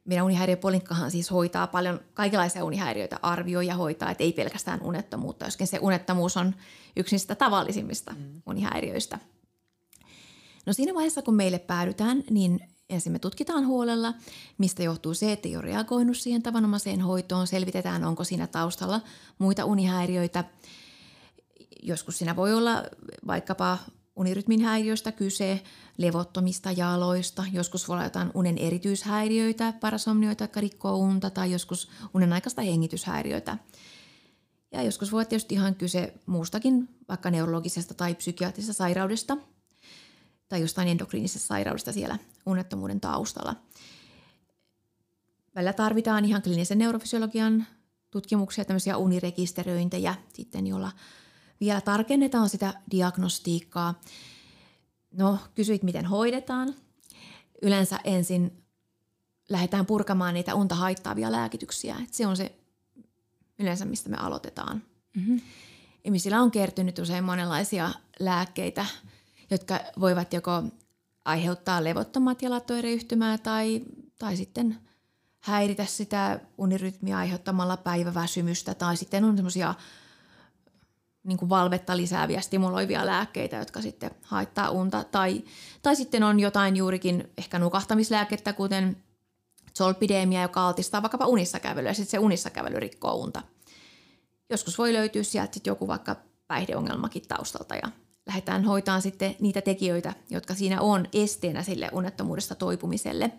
Meidän unihäiriöpolinkkahan siis hoitaa paljon kaikenlaisia unihäiriöitä, arvioi ja hoitaa, että ei pelkästään unettomuutta, joskin se unettomuus on yksi niistä tavallisimmista mm. unihäiriöistä. No siinä vaiheessa, kun meille päädytään, niin ensin me tutkitaan huolella, mistä johtuu se, että ei ole reagoinut siihen tavanomaiseen hoitoon. Selvitetään, onko siinä taustalla muita unihäiriöitä. Joskus siinä voi olla vaikkapa unirytmin häiriöistä kyse, levottomista jaloista, joskus voi olla jotain unen erityishäiriöitä, parasomnioita, jotka rikkoo unta, tai joskus unen aikaista hengityshäiriöitä. Ja joskus voi olla tietysti ihan kyse muustakin, vaikka neurologisesta tai psykiatrisesta sairaudesta – tai jostain endokriinisesta sairaudesta siellä unettomuuden taustalla. Välillä tarvitaan ihan kliinisen neurofysiologian tutkimuksia, tämmöisiä unirekisteröintejä sitten, jolla vielä tarkennetaan sitä diagnostiikkaa. No, kysyit, miten hoidetaan. Yleensä ensin lähdetään purkamaan niitä unta haittaavia lääkityksiä. Et se on se yleensä, mistä me aloitetaan. Mm-hmm. Ihmisillä on kertynyt usein monenlaisia lääkkeitä – jotka voivat joko aiheuttaa levottomat jalatoireyhtymää tai, tai sitten häiritä sitä unirytmiä aiheuttamalla päiväväsymystä tai sitten on semmoisia niin valvetta lisääviä stimuloivia lääkkeitä, jotka sitten haittaa unta. Tai, tai sitten on jotain juurikin ehkä nukahtamislääkettä, kuten zolpidemia, joka altistaa vaikkapa unissa kävelyä ja sitten se unissa kävely rikkoo unta. Joskus voi löytyä sieltä joku vaikka päihdeongelmakin taustalta ja lähdetään hoitaan sitten niitä tekijöitä, jotka siinä on esteenä sille unettomuudesta toipumiselle.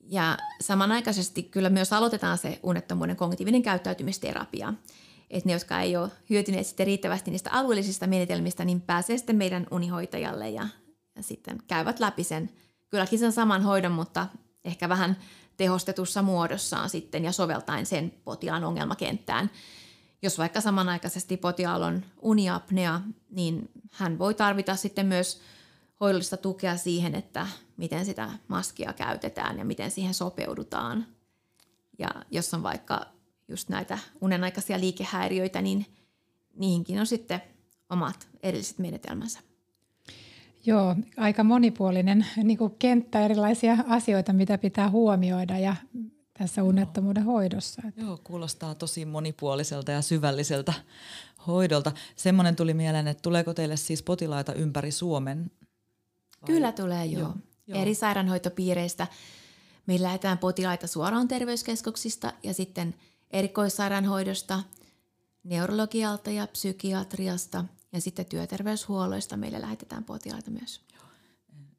Ja samanaikaisesti kyllä myös aloitetaan se unettomuuden kognitiivinen käyttäytymisterapia. Että ne, jotka ei ole hyötyneet sitten riittävästi niistä alueellisista menetelmistä, niin pääsee sitten meidän unihoitajalle ja, ja sitten käyvät läpi sen, kylläkin sen saman hoidon, mutta ehkä vähän tehostetussa muodossaan sitten ja soveltaen sen potilaan ongelmakenttään – jos vaikka samanaikaisesti potiaalla on uniapnea, niin hän voi tarvita sitten myös hoidollista tukea siihen, että miten sitä maskia käytetään ja miten siihen sopeudutaan. Ja jos on vaikka just näitä unenaikaisia liikehäiriöitä, niin niihinkin on sitten omat erilliset menetelmänsä. Joo, aika monipuolinen niin kuin kenttä erilaisia asioita, mitä pitää huomioida ja tässä unettomuuden hoidossa. Joo, kuulostaa tosi monipuoliselta ja syvälliseltä hoidolta. Semmoinen tuli mieleen, että tuleeko teille siis potilaita ympäri Suomen? Vai? Kyllä tulee, joo. joo, joo. Eri sairaanhoitopiireistä. Meillä lähdetään potilaita suoraan terveyskeskuksista ja sitten erikoissairaanhoidosta, neurologialta ja psykiatriasta ja sitten työterveyshuolloista meille lähetetään potilaita myös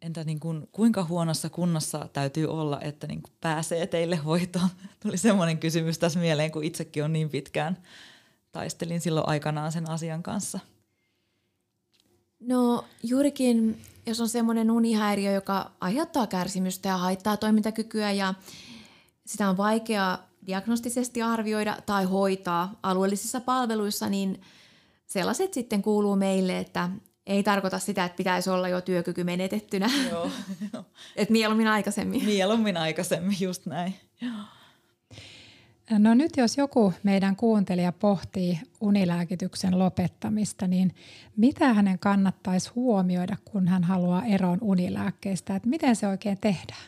entä niin kuin, kuinka huonossa kunnossa täytyy olla, että niin kuin pääsee teille hoitoon? Tuli semmoinen kysymys tässä mieleen, kun itsekin on niin pitkään taistelin silloin aikanaan sen asian kanssa. No juurikin, jos on semmoinen unihäiriö, joka aiheuttaa kärsimystä ja haittaa toimintakykyä ja sitä on vaikea diagnostisesti arvioida tai hoitaa alueellisissa palveluissa, niin sellaiset sitten kuuluu meille, että ei tarkoita sitä, että pitäisi olla jo työkyky menetettynä. Joo. Et mieluummin aikaisemmin. Mieluummin aikaisemmin, just näin. No nyt jos joku meidän kuuntelija pohtii unilääkityksen lopettamista, niin mitä hänen kannattaisi huomioida, kun hän haluaa eroon unilääkkeistä? Että miten se oikein tehdään?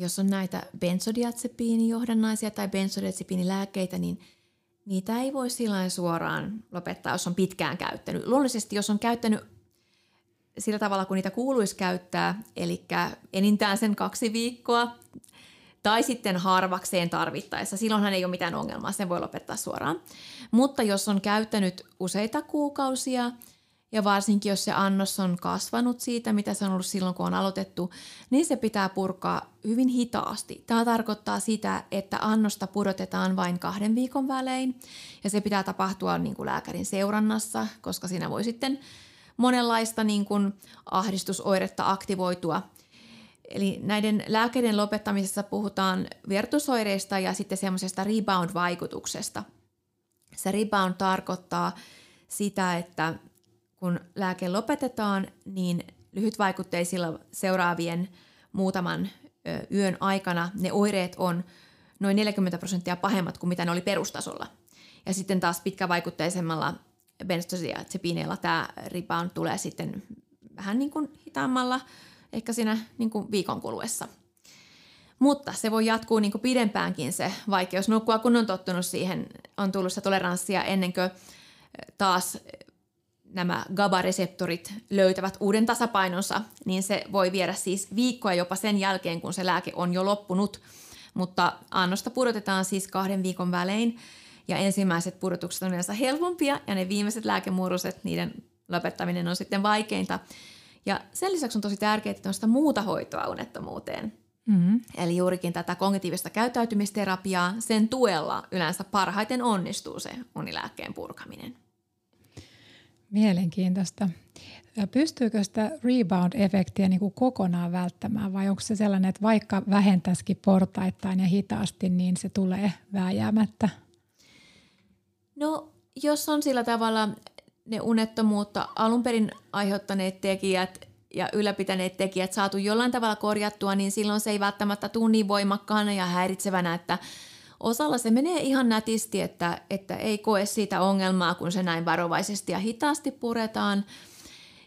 Jos on näitä benzodiazepiinijohdannaisia tai benzodiazepiinilääkkeitä, niin – niitä ei voi sillä suoraan lopettaa, jos on pitkään käyttänyt. Luonnollisesti, jos on käyttänyt sillä tavalla, kun niitä kuuluisi käyttää, eli enintään sen kaksi viikkoa, tai sitten harvakseen tarvittaessa. Silloinhan ei ole mitään ongelmaa, sen voi lopettaa suoraan. Mutta jos on käyttänyt useita kuukausia – ja varsinkin jos se annos on kasvanut siitä, mitä se on ollut silloin, kun on aloitettu, niin se pitää purkaa hyvin hitaasti. Tämä tarkoittaa sitä, että annosta pudotetaan vain kahden viikon välein ja se pitää tapahtua niin kuin lääkärin seurannassa, koska siinä voi sitten monenlaista niin kuin ahdistusoiretta aktivoitua. Eli näiden lääkkeiden lopettamisessa puhutaan vertusoireista ja sitten semmoisesta rebound-vaikutuksesta. Se rebound tarkoittaa sitä, että kun lääke lopetetaan, niin lyhytvaikutteisilla seuraavien muutaman yön aikana ne oireet on noin 40 prosenttia pahemmat kuin mitä ne oli perustasolla. Ja sitten taas pitkävaikutteisemmalla benzodiazepiineilla tämä rebound tulee sitten vähän niin kuin hitaammalla ehkä siinä niin kuin viikon kuluessa. Mutta se voi jatkuu niin kuin pidempäänkin se vaikeus nukkua, kun on tottunut siihen, on tullut se toleranssia ennen kuin taas nämä GABA-reseptorit löytävät uuden tasapainonsa, niin se voi viedä siis viikkoa jopa sen jälkeen, kun se lääke on jo loppunut. Mutta annosta pudotetaan siis kahden viikon välein ja ensimmäiset pudotukset on yleensä helpompia ja ne viimeiset lääkemuodoset, niiden lopettaminen on sitten vaikeinta. Ja sen lisäksi on tosi tärkeää, että on sitä muuta hoitoa unettomuuteen. Mm-hmm. Eli juurikin tätä kognitiivista käyttäytymisterapiaa, sen tuella yleensä parhaiten onnistuu se unilääkkeen purkaminen. Mielenkiintoista. Pystyykö sitä rebound-efektiä niin kuin kokonaan välttämään vai onko se sellainen, että vaikka vähentäisikin portaittain ja hitaasti, niin se tulee vääjäämättä? No jos on sillä tavalla ne unettomuutta alun perin aiheuttaneet tekijät ja ylläpitäneet tekijät saatu jollain tavalla korjattua, niin silloin se ei välttämättä tule niin voimakkaana ja häiritsevänä, että osalla se menee ihan nätisti, että, että ei koe siitä ongelmaa, kun se näin varovaisesti ja hitaasti puretaan.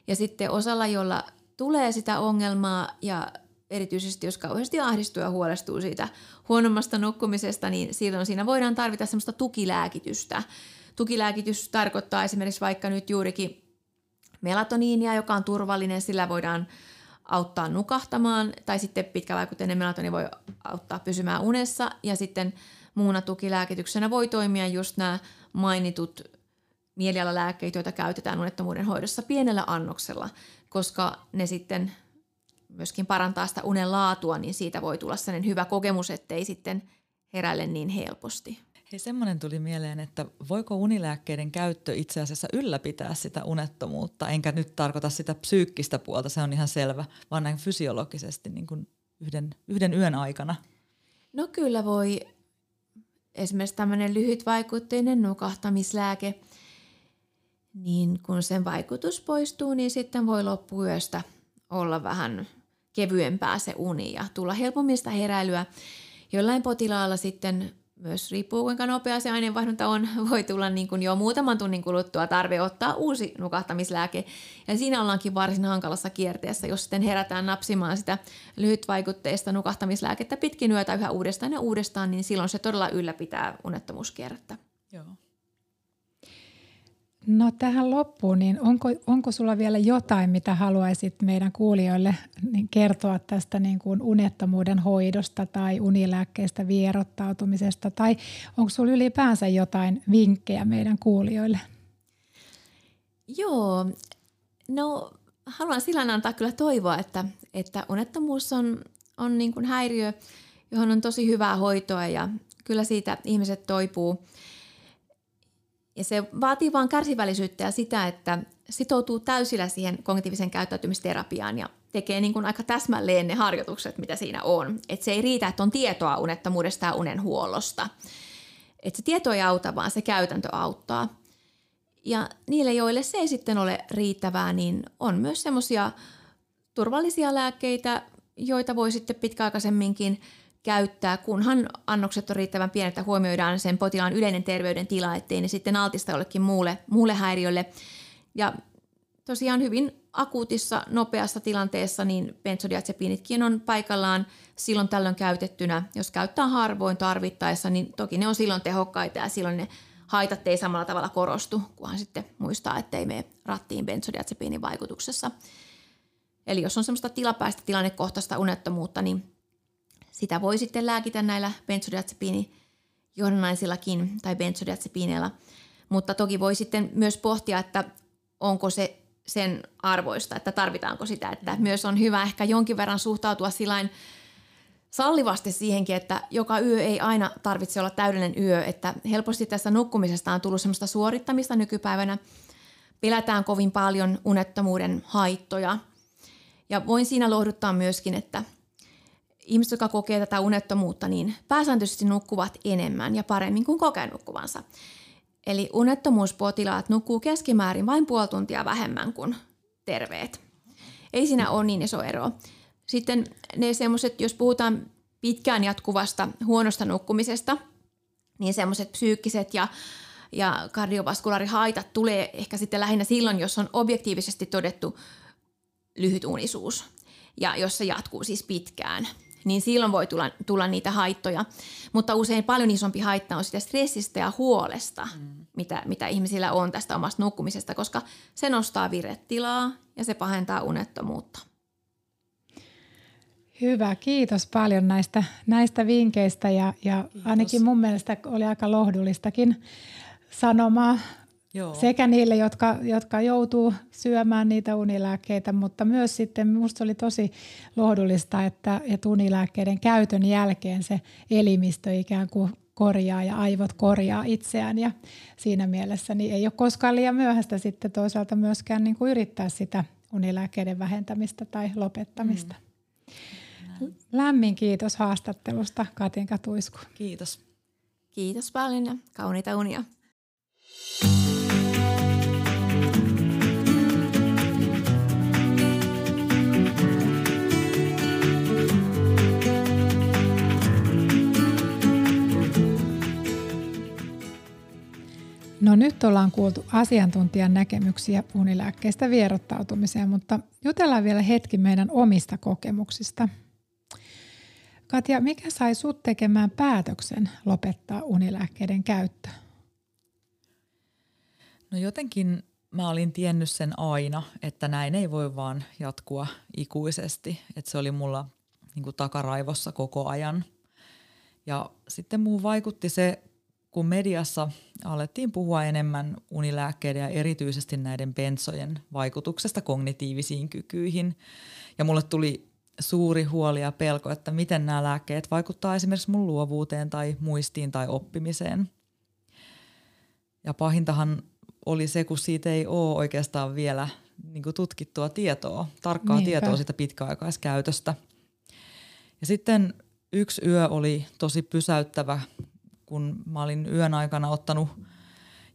Ja sitten osalla, jolla tulee sitä ongelmaa ja erityisesti jos kauheasti ahdistuu ja huolestuu siitä huonommasta nukkumisesta, niin silloin siinä voidaan tarvita semmoista tukilääkitystä. Tukilääkitys tarkoittaa esimerkiksi vaikka nyt juurikin melatoniinia, joka on turvallinen, sillä voidaan auttaa nukahtamaan, tai sitten pitkävaikutteinen melatoni voi auttaa pysymään unessa, ja sitten muuna tukilääkityksenä voi toimia just nämä mainitut mielialalääkkeet, joita käytetään unettomuuden hoidossa pienellä annoksella, koska ne sitten myöskin parantaa sitä unen laatua, niin siitä voi tulla sellainen hyvä kokemus, ettei sitten heräile niin helposti. Hei, semmoinen tuli mieleen, että voiko unilääkkeiden käyttö itse asiassa ylläpitää sitä unettomuutta, enkä nyt tarkoita sitä psyykkistä puolta, se on ihan selvä, vaan näin fysiologisesti niin kuin yhden, yhden yön aikana. No kyllä voi. Esimerkiksi tämmöinen lyhytvaikutteinen nukahtamislääke, niin kun sen vaikutus poistuu, niin sitten voi loppuyöstä olla vähän kevyempää se uni ja tulla helpommin sitä heräilyä. Jollain potilaalla sitten myös riippuu kuinka nopea se aineenvaihdunta on, voi tulla niin kuin jo muutaman tunnin kuluttua tarve ottaa uusi nukahtamislääke. Ja siinä ollaankin varsin hankalassa kierteessä, jos sitten herätään napsimaan sitä lyhytvaikutteista nukahtamislääkettä pitkin yötä yhä uudestaan ja uudestaan, niin silloin se todella ylläpitää unettomuuskierrettä. Joo. No tähän loppuun, niin onko, onko sulla vielä jotain, mitä haluaisit meidän kuulijoille niin kertoa tästä niin kuin unettomuuden hoidosta tai unilääkkeestä vierottautumisesta? Tai onko sulla ylipäänsä jotain vinkkejä meidän kuulijoille? Joo, no haluan sillä antaa kyllä toivoa, että, että unettomuus on, on niin kuin häiriö, johon on tosi hyvää hoitoa ja kyllä siitä ihmiset toipuu – ja se vaatii vain kärsivällisyyttä ja sitä, että sitoutuu täysillä siihen kognitiivisen käyttäytymisterapiaan ja tekee niin kuin aika täsmälleen ne harjoitukset, mitä siinä on. Et se ei riitä, että on tietoa unettomuudesta ja unenhuollosta. Et se tieto ei auta, vaan se käytäntö auttaa. Ja niille, joille se ei sitten ole riittävää, niin on myös semmoisia turvallisia lääkkeitä, joita voi sitten pitkäaikaisemminkin – käyttää, kunhan annokset on riittävän pienet, että huomioidaan sen potilaan yleinen terveydentila, ettei ne sitten altista jollekin muulle, muulle häiriölle. Ja tosiaan hyvin akuutissa, nopeassa tilanteessa, niin benzodiazepiinitkin on paikallaan silloin tällöin käytettynä. Jos käyttää harvoin tarvittaessa, niin toki ne on silloin tehokkaita ja silloin ne haitat ei samalla tavalla korostu, kunhan sitten muistaa, ettei mene rattiin benzodiazepiinin vaikutuksessa. Eli jos on semmoista tilapäistä tilannekohtaista unettomuutta, niin sitä voi sitten lääkitä näillä benzodiazepiinijohdannaisillakin tai benzodiazepiineilla, mutta toki voi sitten myös pohtia, että onko se sen arvoista, että tarvitaanko sitä. Että myös on hyvä ehkä jonkin verran suhtautua sillain sallivasti siihenkin, että joka yö ei aina tarvitse olla täydellinen yö, että helposti tästä nukkumisesta on tullut semmoista suorittamista nykypäivänä. Pelätään kovin paljon unettomuuden haittoja. Ja voin siinä lohduttaa myöskin, että ihmiset, jotka kokee tätä unettomuutta, niin pääsääntöisesti nukkuvat enemmän ja paremmin kuin kokee nukkuvansa. Eli unettomuuspotilaat nukkuu keskimäärin vain puoli tuntia vähemmän kuin terveet. Ei siinä ole niin iso ero. Sitten ne semmoiset, jos puhutaan pitkään jatkuvasta huonosta nukkumisesta, niin semmoiset psyykkiset ja, ja kardiovaskulaarihaitat tulee ehkä sitten lähinnä silloin, jos on objektiivisesti todettu lyhyt unisuus. ja jos se jatkuu siis pitkään, niin silloin voi tulla, tulla niitä haittoja. Mutta usein paljon isompi haitta on sitä stressistä ja huolesta, mm. mitä, mitä ihmisillä on tästä omasta nukkumisesta, koska se nostaa viretilaa ja se pahentaa unettomuutta. Hyvä, kiitos paljon näistä, näistä vinkkeistä ja, ja ainakin mun mielestä oli aika lohdulistakin sanomaa Joo. sekä niille, jotka, jotka joutuu syömään niitä unilääkkeitä, mutta myös sitten minusta oli tosi lohdullista, että, että unilääkkeiden käytön jälkeen se elimistö ikään kuin korjaa ja aivot korjaa itseään ja siinä mielessä niin ei ole koskaan liian myöhäistä sitten toisaalta myöskään niin kuin yrittää sitä unilääkkeiden vähentämistä tai lopettamista. Mm. Lämmin kiitos haastattelusta Katinka Tuisku. Kiitos. Kiitos paljon ja kauniita unia. No nyt ollaan kuultu asiantuntijan näkemyksiä unilääkkeistä vierottautumiseen, mutta jutellaan vielä hetki meidän omista kokemuksista. Katja, mikä sai sut tekemään päätöksen lopettaa unilääkkeiden käyttö? No jotenkin mä olin tiennyt sen aina, että näin ei voi vaan jatkua ikuisesti. Että se oli mulla niin kuin takaraivossa koko ajan. Ja sitten muu vaikutti se, kun mediassa alettiin puhua enemmän unilääkkeiden ja erityisesti näiden bensojen vaikutuksesta kognitiivisiin kykyihin. Ja mulle tuli suuri huoli ja pelko, että miten nämä lääkkeet vaikuttaa esimerkiksi mun luovuuteen tai muistiin tai oppimiseen. Ja pahintahan oli se, kun siitä ei ole oikeastaan vielä niin tutkittua tietoa, tarkkaa Niinpä. tietoa siitä pitkäaikaiskäytöstä. Ja sitten yksi yö oli tosi pysäyttävä, kun mä olin yön aikana ottanut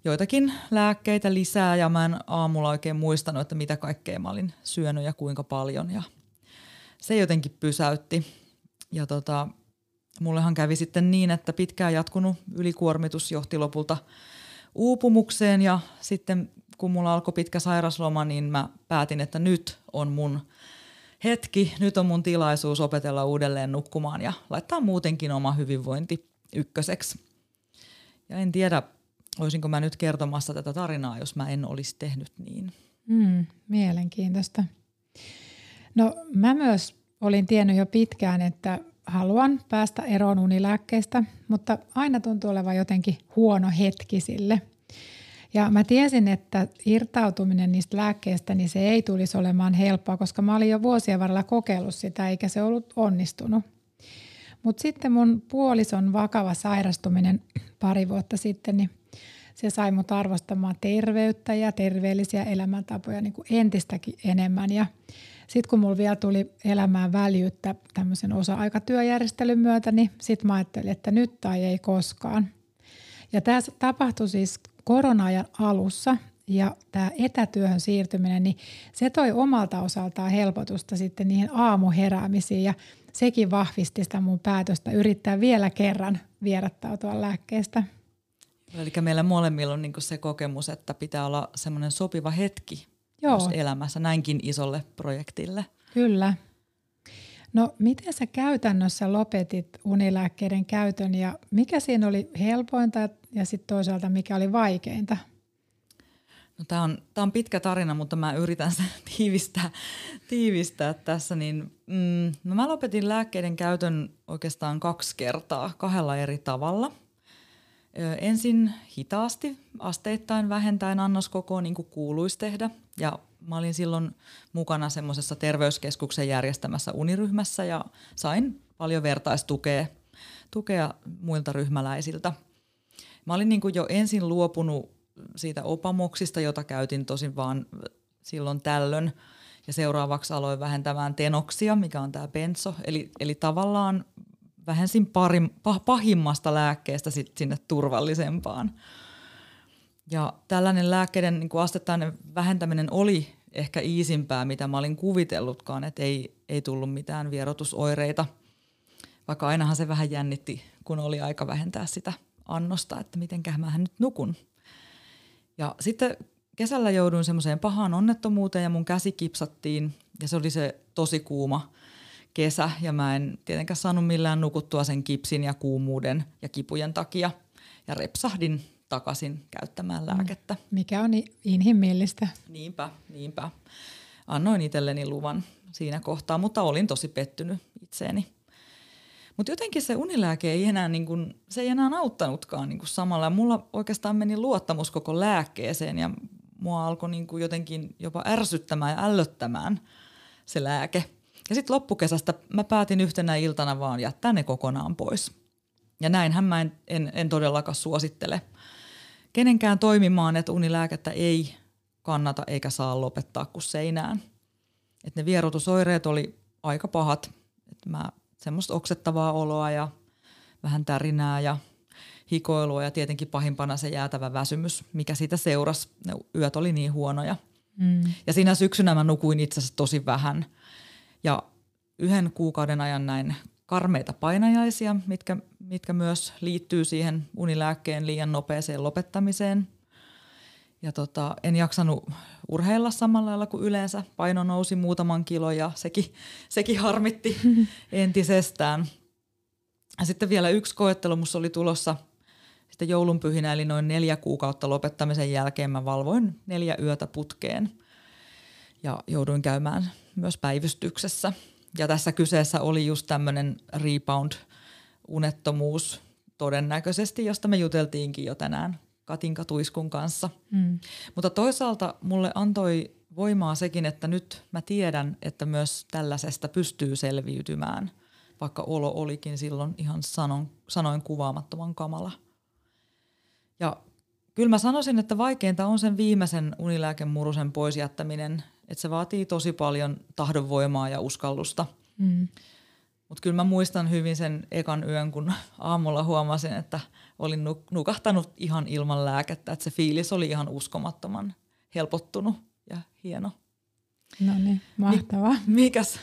joitakin lääkkeitä lisää ja mä en aamulla oikein muistanut, että mitä kaikkea mä olin syönyt ja kuinka paljon. Ja se jotenkin pysäytti. Ja tota, mullehan kävi sitten niin, että pitkään jatkunut ylikuormitus johti lopulta uupumukseen ja sitten kun mulla alkoi pitkä sairasloma, niin mä päätin, että nyt on mun hetki, nyt on mun tilaisuus opetella uudelleen nukkumaan ja laittaa muutenkin oma hyvinvointi ykköseksi. Ja en tiedä, olisinko mä nyt kertomassa tätä tarinaa, jos mä en olisi tehnyt niin. Mm, mielenkiintoista. No mä myös olin tiennyt jo pitkään, että haluan päästä eroon unilääkkeistä, mutta aina tuntuu olevan jotenkin huono hetki sille. Ja mä tiesin, että irtautuminen niistä lääkkeistä, niin se ei tulisi olemaan helppoa, koska mä olin jo vuosien varrella kokeillut sitä, eikä se ollut onnistunut. Mutta sitten mun puolison vakava sairastuminen pari vuotta sitten, niin se sai mut arvostamaan terveyttä ja terveellisiä elämäntapoja niin kuin entistäkin enemmän. Ja sitten kun mulla vielä tuli elämään väljyyttä tämmöisen osa-aikatyöjärjestelyn myötä, niin sitten mä ajattelin, että nyt tai ei koskaan. Ja tämä tapahtui siis korona-ajan alussa ja tämä etätyöhön siirtyminen, niin se toi omalta osaltaan helpotusta sitten niihin aamuheräämisiin ja sekin vahvisti sitä mun päätöstä yrittää vielä kerran vierattautua lääkkeestä. Eli meillä molemmilla on niinku se kokemus, että pitää olla semmoinen sopiva hetki Joo. elämässä näinkin isolle projektille. Kyllä. No miten sä käytännössä lopetit unilääkkeiden käytön ja mikä siinä oli helpointa ja sitten toisaalta mikä oli vaikeinta? No, Tämä on, tää on pitkä tarina, mutta mä yritän sen tiivistää, tiivistää tässä. Niin, mm, no mä lopetin lääkkeiden käytön oikeastaan kaksi kertaa kahdella eri tavalla. Ö, ensin hitaasti, asteittain vähentäen annoskokoa niin kuin kuuluisi tehdä. Ja mä olin silloin mukana semmoisessa terveyskeskuksen järjestämässä uniryhmässä ja sain paljon vertaistukea tukea muilta ryhmäläisiltä. Mä olin niin kuin jo ensin luopunut siitä opamoksista, jota käytin tosin vaan silloin tällöin. Ja seuraavaksi aloin vähentämään tenoksia, mikä on tämä benso. Eli, eli tavallaan vähensin parim, pah, pahimmasta lääkkeestä sit sinne turvallisempaan. Ja tällainen lääkkeiden niin kuin astettainen vähentäminen oli ehkä iisimpää, mitä mä olin kuvitellutkaan, että ei, ei tullut mitään vierotusoireita. Vaikka ainahan se vähän jännitti, kun oli aika vähentää sitä annosta, että mitenköhän mä nyt nukun. Ja sitten kesällä jouduin semmoiseen pahaan onnettomuuteen ja mun käsi kipsattiin Ja se oli se tosi kuuma kesä ja mä en tietenkään saanut millään nukuttua sen kipsin ja kuumuuden ja kipujen takia. Ja repsahdin takaisin käyttämään lääkettä. Mikä on inhimillistä. Niinpä, niinpä. Annoin itselleni luvan siinä kohtaa, mutta olin tosi pettynyt itseeni. Mutta jotenkin se unilääke ei enää, niin kun, se ei enää auttanutkaan niin kun samalla. Ja mulla oikeastaan meni luottamus koko lääkkeeseen ja mua alkoi niin kuin jotenkin jopa ärsyttämään ja ällöttämään se lääke. Ja sitten loppukesästä mä päätin yhtenä iltana vaan jättää ne kokonaan pois. Ja näinhän mä en, en, en todellakaan suosittele kenenkään toimimaan, että unilääkettä ei kannata eikä saa lopettaa kuin seinään. Et ne vierotusoireet oli aika pahat. Et mä semmoista oksettavaa oloa ja vähän tärinää ja hikoilua ja tietenkin pahimpana se jäätävä väsymys, mikä siitä seurasi. Ne yöt oli niin huonoja. Mm. Ja siinä syksynä mä nukuin itse asiassa tosi vähän. Ja yhden kuukauden ajan näin karmeita painajaisia, mitkä, mitkä myös liittyy siihen unilääkkeen liian nopeeseen lopettamiseen. Ja tota, en jaksanut urheilla samalla lailla kuin yleensä. Paino nousi muutaman kilon ja sekin, sekin harmitti entisestään. Ja sitten vielä yksi koettelu musta oli tulossa – sitten joulunpyhinä, eli noin neljä kuukautta lopettamisen jälkeen mä valvoin neljä yötä putkeen ja jouduin käymään myös päivystyksessä. Ja tässä kyseessä oli just tämmöinen rebound-unettomuus todennäköisesti, josta me juteltiinkin jo tänään Katinka Tuiskun kanssa. Mm. Mutta toisaalta mulle antoi voimaa sekin, että nyt mä tiedän, että myös tällaisesta pystyy selviytymään, vaikka olo olikin silloin ihan sanon, sanoin kuvaamattoman kamala – ja kyllä mä sanoisin, että vaikeinta on sen viimeisen unilääkemurusen pois jättäminen, että se vaatii tosi paljon tahdonvoimaa ja uskallusta. Mm. Mutta kyllä mä muistan hyvin sen ekan yön, kun aamulla huomasin, että olin nukahtanut ihan ilman lääkettä. Että se fiilis oli ihan uskomattoman helpottunut ja hieno. No niin, mahtavaa. Mikäs,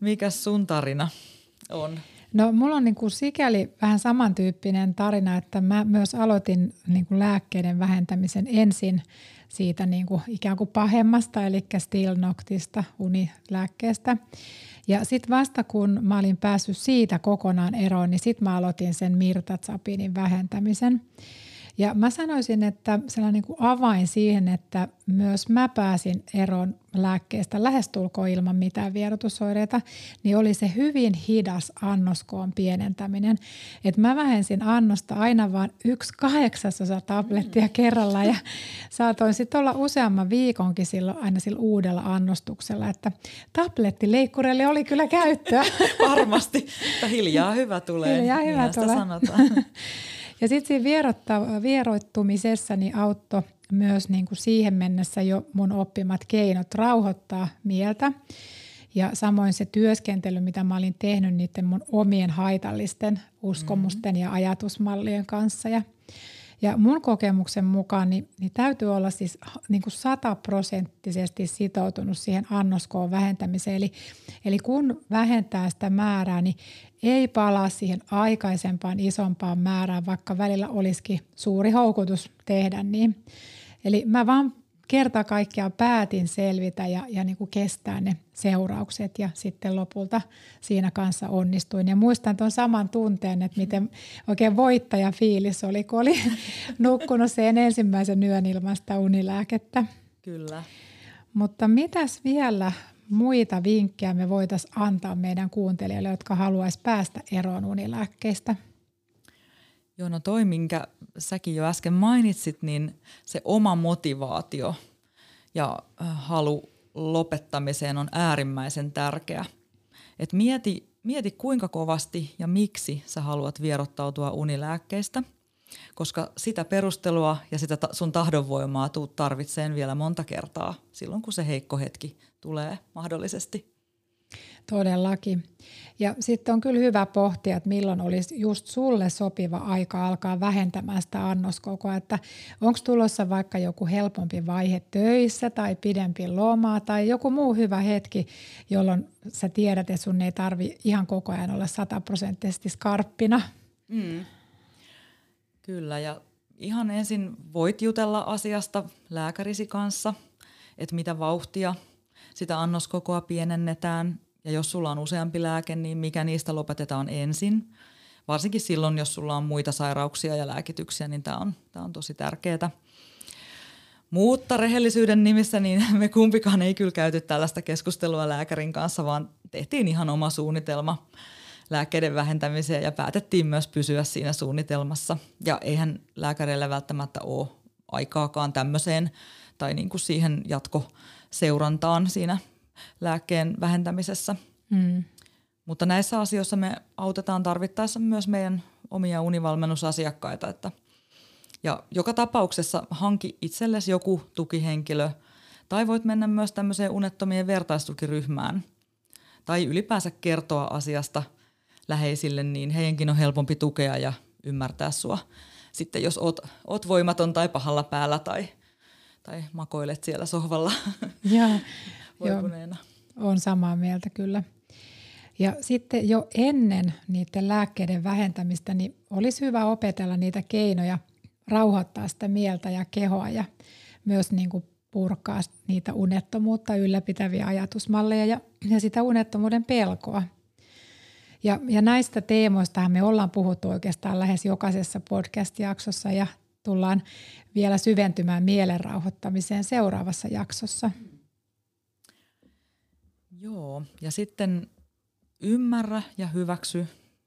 mikäs sun tarina on? No mulla on niin kuin sikäli vähän samantyyppinen tarina, että mä myös aloitin niin kuin lääkkeiden vähentämisen ensin siitä niin kuin ikään kuin pahemmasta, eli Stilnoktista, unilääkkeestä. Ja sitten vasta kun mä olin päässyt siitä kokonaan eroon, niin sitten mä aloitin sen mirtatsapinin vähentämisen. Ja mä sanoisin, että sellainen niin kuin avain siihen, että myös mä pääsin eroon lääkkeestä lähestulkoon ilman mitään vierotusoireita, niin oli se hyvin hidas annoskoon pienentäminen. Et mä vähensin annosta aina vain yksi kahdeksasosa tablettia mm. kerralla ja saatoin sitten olla useamman viikonkin silloin aina sillä uudella annostuksella, että tablettileikkurelle oli kyllä käyttöä. Varmasti, että hiljaa hyvä tulee. Hiljaa hyvä tulee. sanotaan. Ja sitten siinä vieroittumisessa niin auttoi myös niin kuin siihen mennessä jo mun oppimat keinot rauhoittaa mieltä. Ja samoin se työskentely, mitä mä olin tehnyt niiden mun omien haitallisten uskomusten mm-hmm. ja ajatusmallien kanssa. Ja ja mun kokemuksen mukaan niin, niin täytyy olla siis niin kuin sataprosenttisesti sitoutunut siihen annoskoon vähentämiseen. Eli, eli kun vähentää sitä määrää, niin ei palaa siihen aikaisempaan isompaan määrään, vaikka välillä olisikin suuri houkutus tehdä niin. Eli mä vaan kerta kaikkiaan päätin selvitä ja, ja niin kuin kestää ne seuraukset ja sitten lopulta siinä kanssa onnistuin. Ja muistan tuon saman tunteen, että miten oikein voittaja fiilis oli, kun oli nukkunut sen ensimmäisen yön ilmasta unilääkettä. Kyllä. Mutta mitäs vielä muita vinkkejä me voitaisiin antaa meidän kuuntelijoille, jotka haluaisi päästä eroon unilääkkeistä? Joo, no toi, minkä säkin jo äsken mainitsit, niin se oma motivaatio ja halu lopettamiseen on äärimmäisen tärkeä. Et mieti, mieti, kuinka kovasti ja miksi sä haluat vierottautua unilääkkeistä, koska sitä perustelua ja sitä sun tahdonvoimaa tuut tarvitseen vielä monta kertaa silloin, kun se heikko hetki tulee mahdollisesti. Todellakin. Ja sitten on kyllä hyvä pohtia, että milloin olisi just sulle sopiva aika alkaa vähentämään sitä annoskokoa, että onko tulossa vaikka joku helpompi vaihe töissä tai pidempi loma tai joku muu hyvä hetki, jolloin sä tiedät, että sun ei tarvi ihan koko ajan olla sataprosenttisesti skarppina. Mm. Kyllä ja ihan ensin voit jutella asiasta lääkärisi kanssa, että mitä vauhtia sitä annoskokoa pienennetään ja jos sulla on useampi lääke, niin mikä niistä lopetetaan ensin. Varsinkin silloin, jos sulla on muita sairauksia ja lääkityksiä, niin tämä on, on tosi tärkeää. Mutta rehellisyyden nimissä niin me kumpikaan ei kyllä käyty tällaista keskustelua lääkärin kanssa, vaan tehtiin ihan oma suunnitelma lääkkeiden vähentämiseen ja päätettiin myös pysyä siinä suunnitelmassa. Ja eihän lääkäreillä välttämättä ole aikaakaan tämmöiseen tai niin kuin siihen jatkoseurantaan siinä lääkkeen vähentämisessä. Mm. Mutta näissä asioissa me autetaan tarvittaessa myös meidän omia univalmennusasiakkaita. Että ja joka tapauksessa hanki itsellesi joku tukihenkilö tai voit mennä myös tämmöiseen unettomien vertaistukiryhmään tai ylipäänsä kertoa asiasta läheisille, niin heidänkin on helpompi tukea ja ymmärtää sua. Sitten jos oot, oot voimaton tai pahalla päällä tai, tai makoilet siellä sohvalla ja, voipuneena. on samaa mieltä kyllä. Ja sitten jo ennen niiden lääkkeiden vähentämistä, niin olisi hyvä opetella niitä keinoja rauhoittaa sitä mieltä ja kehoa ja myös niin kuin purkaa niitä unettomuutta ylläpitäviä ajatusmalleja ja, ja sitä unettomuuden pelkoa. Ja, ja näistä teemoista me ollaan puhuttu oikeastaan lähes jokaisessa podcast-jaksossa ja tullaan vielä syventymään mielen rauhoittamiseen seuraavassa jaksossa. Joo, ja sitten ymmärrä ja hyväksy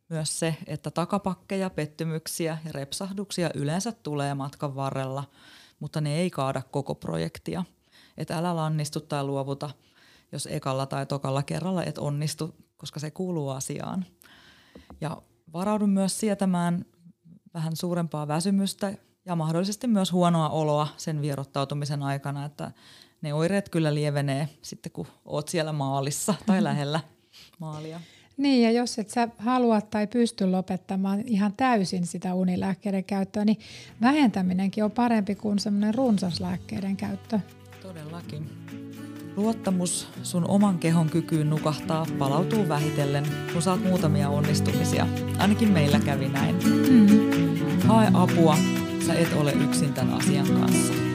myös se, että takapakkeja, pettymyksiä ja repsahduksia yleensä tulee matkan varrella, mutta ne ei kaada koko projektia. Että älä lannistu tai luovuta, jos ekalla tai tokalla kerralla et onnistu, koska se kuuluu asiaan. Ja varaudu myös sietämään vähän suurempaa väsymystä ja mahdollisesti myös huonoa oloa sen vierottautumisen aikana, että ne oireet kyllä lievenee sitten, kun oot siellä maalissa tai lähellä maalia. Niin ja jos et sä halua tai pysty lopettamaan ihan täysin sitä unilääkkeiden käyttöä, niin vähentäminenkin on parempi kuin semmoinen runsaslääkkeiden käyttö. Todellakin. Luottamus sun oman kehon kykyyn nukahtaa palautuu vähitellen, kun saat muutamia onnistumisia. Ainakin meillä kävi näin. Mm. Hae apua, sä et ole yksin tämän asian kanssa.